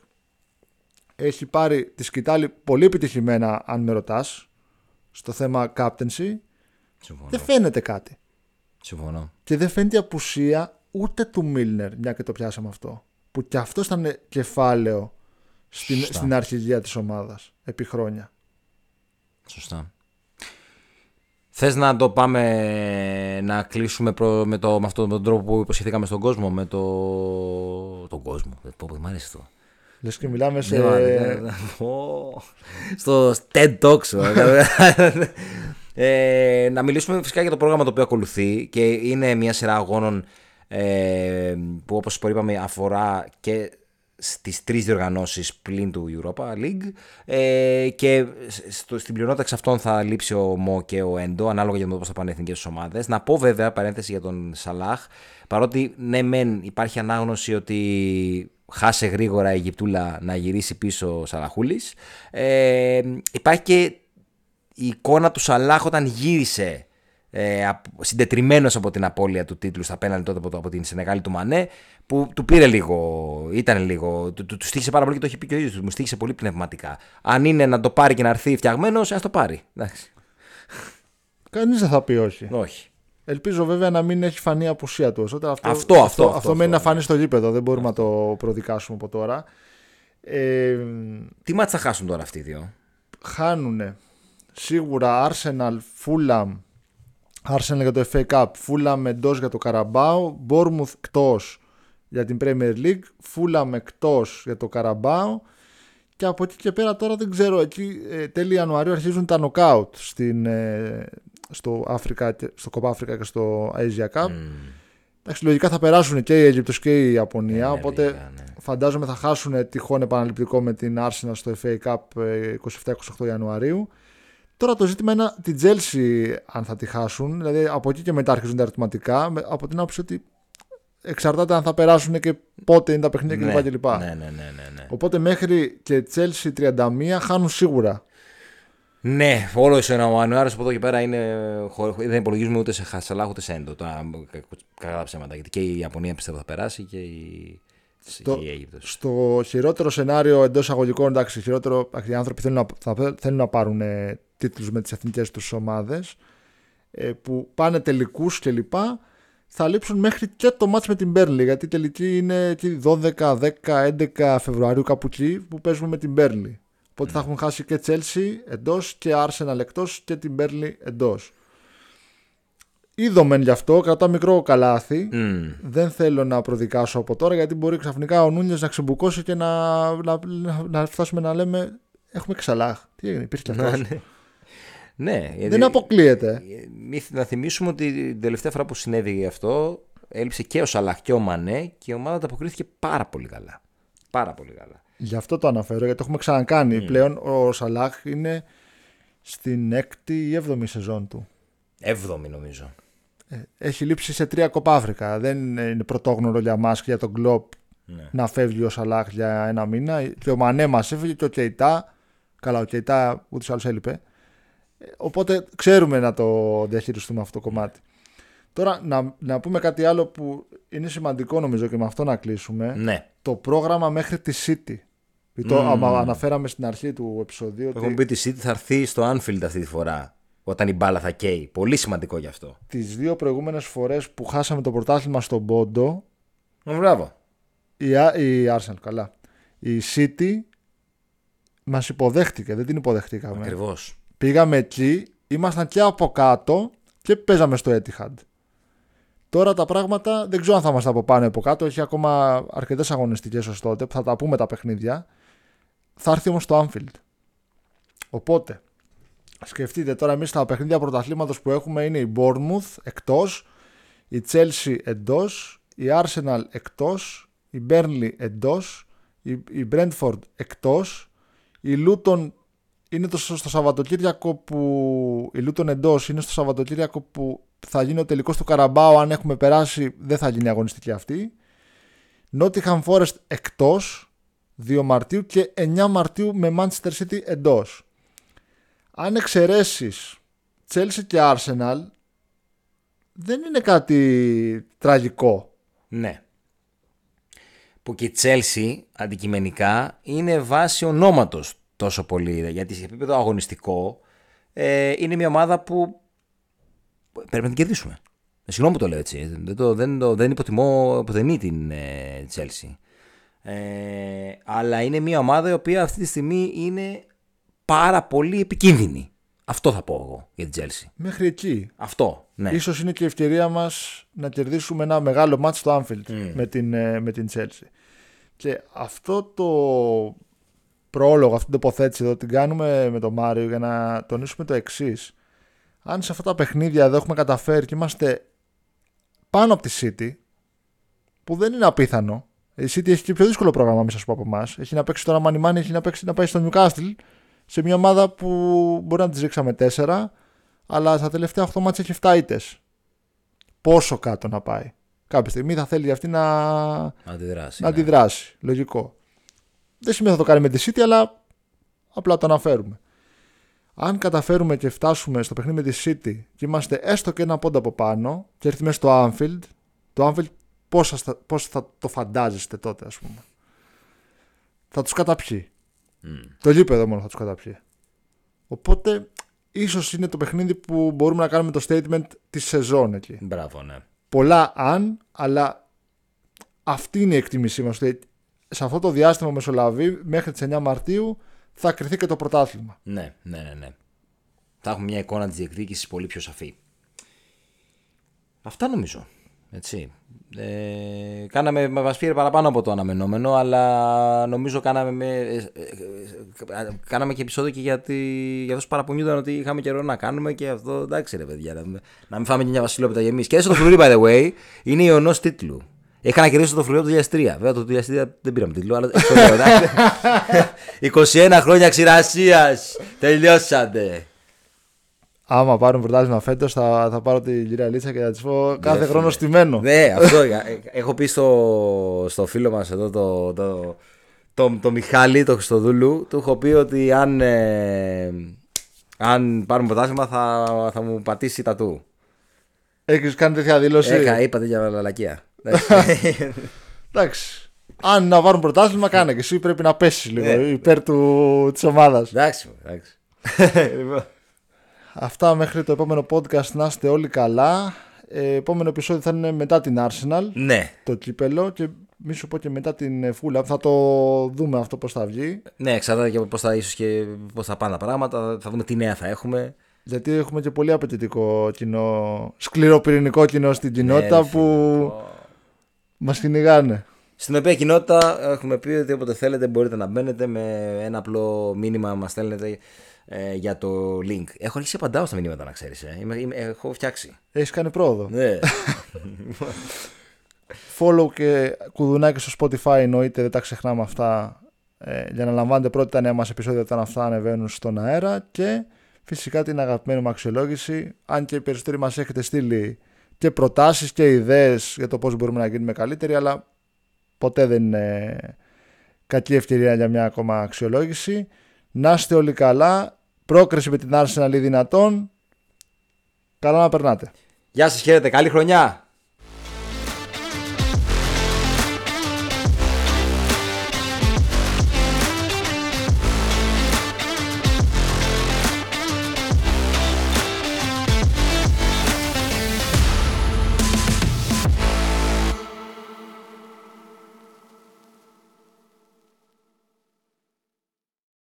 έχει πάρει τη σκυτάλη πολύ επιτυχημένα, αν με ρωτάς, στο θέμα captaincy, Συμφωνώ. δεν φαίνεται κάτι. Συμφωνώ. Και δεν φαίνεται η απουσία ούτε του Μίλνερ, μια και το πιάσαμε αυτό. Που και αυτό ήταν κεφάλαιο στην, Σωστά. στην αρχηγία της ομάδας επί χρόνια. Σωστά. Θες να το πάμε να κλείσουμε προ- με, το, με αυτόν τον τρόπο που υποσχεθήκαμε στον κόσμο, με το... τον κόσμο. Δεν πω, μ' αρέσει αυτό. Λες και μιλάμε σε... Ναι, μάλλον, ναι. Ω, Στο TED Talk σου. ε, να μιλήσουμε φυσικά για το πρόγραμμα το οποίο ακολουθεί και είναι μια σειρά αγώνων ε, που όπως είπαμε αφορά και στις τρεις διοργανώσεις πλην του Europa League ε, και στο, στην πλειονότητα εξ αυτών θα λείψει ο Μο και ο Έντο ανάλογα για το πώς θα πάνε οι εθνικές ομάδες. Να πω βέβαια παρένθεση για τον Σαλάχ παρότι ναι μεν υπάρχει ανάγνωση ότι χάσε γρήγορα η Αιγυπτούλα να γυρίσει πίσω ο Σαλαχούλης ε, υπάρχει και η εικόνα του Σαλάχ όταν γύρισε ε, απ- συντετριμένος από την απώλεια του τίτλου στα πέναλτι τότε από, το- από την Σενεγάλη του Μανέ που του πήρε λίγο, ήταν λίγο, του, του, του στήχησε πάρα πολύ και το έχει πει και ο ίδιος του, μου στήχησε πολύ πνευματικά. Αν είναι να το πάρει και να έρθει φτιαγμένος, ας το πάρει. Εντάξει. Κανείς δεν θα πει όχι. Όχι. Ελπίζω βέβαια να μην έχει φανεί η απουσία του. Οπότε αυτό, Αυτό, αυτό, αυτό, αυτό, μένει αυτό, να φανεί στο γήπεδο. Δεν μπορούμε να το προδικάσουμε από τώρα. Ε, Τι μάτς θα χάσουν τώρα αυτοί οι δύο; χάνουνε σίγουρα Arsenal, Fulham Arsenal για το FA Cup Fulham εντός για το Carabao Bournemouth εκτός για την Premier League Fulham εκτός για το Carabao και από εκεί και πέρα τώρα δεν ξέρω εκεί ε, τέλη Ιανουαρίου αρχίζουν τα knockout στην, ε, στο, Africa, στο Copa Africa και στο Asia Cup Εντάξει, λογικά θα περάσουν και η Αίγυπτος και η Ιαπωνία Ναι, οπότε λίγα, ναι. φαντάζομαι θα χάσουν τυχόν επαναληπτικό με την Arsenal στο FA Cup ε, 27-28 Ιανουαρίου. Τώρα το ζήτημα είναι την Chelsea αν θα τη χάσουν. Δηλαδή από εκεί και μετά αρχίζουν τα ερωτηματικά. με- Από την άποψη ότι εξαρτάται αν θα περάσουν και πότε είναι τα παιχνίδια ναι, κλπ. κλπ. ναι, ναι, ναι, ναι, ναι. Οπότε μέχρι και Chelsea 31 χάνουν σίγουρα. Ναι, όλο ο Ιανουάριο από εδώ και πέρα είναι, χω- δεν υπολογίζουμε ούτε σε Χασαλάχ ούτε σε Έντο. Τώρα, κακά τα ψέματα. Γιατί και η Ιαπωνία πιστεύω θα περάσει και η, Στο- και η Αίγυπτος. Στο χειρότερο σενάριο εντός αγωγικών, εντάξει, χειρότερο, εντάξει, οι άνθρωποι θέλουν να, θα θέλουν να πάρουν ε, τίτλους με τις εθνικές τους ομάδες ε, που πάνε τελικούς κλπ. Θα λείψουν μέχρι και το μάτς με την Μπέρλι γιατί η τελική είναι εκεί 12, 10, 11 Φεβρουαρίου κάπου εκεί που παίζουμε με την Μπέρλι. Οπότε θα έχουν χάσει και Chelsea εντός και Arsenal εκτός και την Μπέρλι εντός. είδομεν γι' αυτό, κρατάω μικρό καλάθι. Μμ. Δεν θέλω να προδικάσω από τώρα γιατί μπορεί ξαφνικά ο Νούνιες να ξεμπουκώσει και να, να, να, να φτάσουμε να λέμε Έχουμε και Σαλάχ. Τι έγινε, υπήρχε και αυτός. Ναι. Ναι, γιατί- Δεν αποκλείεται. Ε, μη- Να θυμίσουμε ότι την τελευταία φορά που συνέβη αυτό έλειψε και ο Σαλάχ και ο Μανέ και η ομάδα ανταποκρίθηκε πάρα πολύ καλά. Πάρα πολύ καλά. Γι' αυτό το αναφέρω, γιατί το έχουμε ξανακάνει. Πλέον ο Σαλάχ είναι στην έκτη ή έβδομη σεζόν του. Έβδομη νομίζω. Ε, Έχει λείψει σε τρία κοπάφρικα. Δεν είναι πρωτόγνωρο για μας και για τον Κλόπ Ναι. να φεύγει ο Σαλάχ για ένα μήνα. Και ο Μανέ μας έφυγε και ο Κεϊτά. Καλά, ο Κεϊτά ούτως ή άλλως έλειπε. Ε, Οπότε ξέρουμε να το διαχειριστούμε αυτό το κομμάτι. Τώρα να, να πούμε κάτι άλλο που είναι σημαντικό νομίζω και με αυτό να κλείσουμε. Ναι. Το πρόγραμμα μέχρι τη City. Το άμα αναφέραμε στην αρχή του επεισοδίου Έχουμε ότι πει ότι η City θα έρθει στο Anfield αυτή τη φορά. Όταν η μπάλα θα καίει. Πολύ σημαντικό γι' αυτό. τις δύο προηγούμενες φορές που χάσαμε το πρωτάθλημα στον Πόντο Ε, Μπράβο. η, Α- η Arsenal καλά η City μας υποδέχτηκε δεν την υποδεχτήκαμε Ακριβώς. Πήγαμε εκεί ήμασταν και από κάτω και παίζαμε στο Etihad. Τώρα τα πράγματα δεν ξέρω αν θα είμαστε από πάνω ή από κάτω έχει ακόμα αρκετές αγωνιστικές ως τότε που θα τα πούμε τα παιχνίδια. Θα έρθει όμως το Anfield. Οπότε σκεφτείτε τώρα εμείς τα παιχνίδια πρωταθλήματος που έχουμε είναι η Bournemouth εκτός η Chelsea εντός η Arsenal εκτός η Burnley εντός η, η Brentford εκτός η Luton είναι το, στο Σαββατοκύριακο που η Luton εντός είναι στο Σαββατοκύριακο που θα γίνει ο τελικός του Καραμπάου αν έχουμε περάσει δεν θα γίνει αγωνιστική αυτή Nottingham Forest εκτός 2 Μαρτίου και 9 Μαρτίου με Manchester City εντός αν εξαιρέσεις Chelsea και Arsenal δεν είναι κάτι τραγικό. Ναι. Που και η Chelsea αντικειμενικά είναι βάση ονόματος τόσο πολύ. Γιατί σε επίπεδο αγωνιστικό ε, είναι μια ομάδα που πρέπει να την κερδίσουμε. Ε, Συγγνώμη που το λέω έτσι. Δεν, το, δεν, το, δεν υποτιμώ ποτέ την ε, Chelsea. Ε, αλλά είναι μια ομάδα η οποία αυτή τη στιγμή είναι πάρα πολύ επικίνδυνη. Αυτό θα πω εγώ για την Chelsea. Μέχρι εκεί. Αυτό, ναι. Ίσως είναι και η ευκαιρία μας να κερδίσουμε ένα μεγάλο μάτς στο Anfield με, την, ε, με την Chelsea. Και αυτό το πρόλογο, αυτή την τοποθέτηση εδώ την κάνουμε με τον Μάριο για να τονίσουμε το εξής. Αν σε αυτά τα παιχνίδια εδώ έχουμε καταφέρει και είμαστε πάνω από τη City, που δεν είναι απίθανο. Η City έχει και πιο δύσκολο πρόγραμμα, μην σας πω από εμάς. Έχει να παίξει τώρα Μανιμάνι, έχει να, παίξει, να πάει στο Newcastle σε μια ομάδα που μπορεί να τη ρίξαμε 4, αλλά στα τελευταία 8 μάτια έχει 7 ήττες. Πόσο κάτω να πάει. Κάποια στιγμή θα θέλει αυτή να, Να αντιδράσει. να ναι. αντιδράσει. Λογικό. Δεν σημαίνει θα το κάνει με τη City, αλλά απλά το αναφέρουμε. Αν καταφέρουμε και φτάσουμε στο παιχνίδι με τη City και είμαστε έστω και ένα πόντο από πάνω και έρθει μέσα στο Anfield, το Anfield πώς, θα, στα- πώς θα το φαντάζεστε τότε, ας πούμε. Θα τους καταπιεί. Το γήπεδο μόνο θα τους καταπιεί. Οπότε, ίσως είναι το παιχνίδι που μπορούμε να κάνουμε το statement της σεζόν εκεί Μπράβο, ναι. πολλά αν, αλλά αυτή είναι η εκτίμησή μας. Ότι Σε αυτό το διάστημα μεσολαβεί μέχρι τις 9 Μαρτίου θα κρυθεί και το πρωτάθλημα. Ναι, ναι, ναι, ναι. Θα έχουμε μια εικόνα της διεκδίκησης πολύ πιο σαφή. Αυτά νομίζω. Έτσι. Ε, κάναμε, μας πήρε παραπάνω από το αναμενόμενο, αλλά νομίζω κάναμε, με, ε, ε, ε, κάναμε και επεισόδιο και για, τη, για αυτούς που παραπονιούνταν ότι είχαμε καιρό να κάνουμε και αυτό εντάξει ρε παιδιά, να, να μην φάμε και μια βασιλόπιτα για εμείς. Και έστω το φρουρί by the way είναι ιονός τίτλου. Είχα ανακοινώσει το φρουρί από το 2003. Βέβαια το 2003 δεν πήραμε τίτλο, αλλά το λέω, εντάξει. <laughs> 21 χρόνια ξηρασίας. Τελειώσατε. Άμα πάρουν πρωτάθλημα φέτος, θα, θα πάρω τη κυρία Λίτσα και θα της πω κάθε Ναι, χρόνο φίλε. στημένο. Ναι, αυτό. <laughs> ε, Έχω πει στο, στο φίλο μας εδώ, το, το, το, το Μιχάλη, το Χριστοδούλου, του έχω πει ότι αν, ε, αν πάρουμε πρωτάθλημα θα, θα μου πατήσει τα του. Έχεις κάνει τέτοια δήλωση; Έκα, είπατε για λαλακία. Εντάξει. Εντάξει. Αν να πάρουν πρωτάθλημα, κάνε και εσύ πρέπει να πέσεις λίγο Ναι. υπέρ του, της ομάδας. Εντάξει. εντάξει. <laughs> Λοιπόν. Αυτά μέχρι το επόμενο podcast να είστε όλοι καλά. Ε, επόμενο επεισόδιο θα είναι μετά την Arsenal. ναι, το κύπελο και μη σου πω και μετά την φούλα. Θα το δούμε αυτό πώς θα βγει. ναι, εξαρτάται και πώς θα, ίσως και πώς θα πάνε τα πράγματα. Θα δούμε τι νέα θα έχουμε. Γιατί έχουμε και πολύ απαιτητικό κοινό, σκληροπυρηνικό κοινό στην κοινότητα Ναι, ρε, που φίλε. μας κυνηγάνε. Στην οποία κοινότητα έχουμε πει ότι όποτε θέλετε μπορείτε να μπαίνετε με ένα απλό μήνυμα μας στέλνετε ε, για το link. Έχω αρχίσει να απαντάω στα μηνύματα να ξέρεις. Ε. Είμαι, είμαι- έχω φτιάξει. Έχεις κάνει πρόοδο. Ναι. Follow και κουδουνάκι στο Spotify εννοείται, δεν τα ξεχνάμε αυτά ε, για να λαμβάνετε πρώτα τα νέα μας επεισόδια όταν αυτά ανεβαίνουν στον αέρα και φυσικά την αγαπημένη μου αξιολόγηση αν και οι περισσότεροι μας έχετε στείλει και προτάσεις και ιδέες για το πώς μπορούμε να γίνουμε καλύτεροι αλλά ποτέ δεν είναι κακή ευκαιρία για μια ακόμα αξιολόγηση να είστε όλοι καλά πρόκριση με την Arsenal ή δυνατόν καλά να περνάτε Γεια σας, χαίρετε. Καλή χρονιά.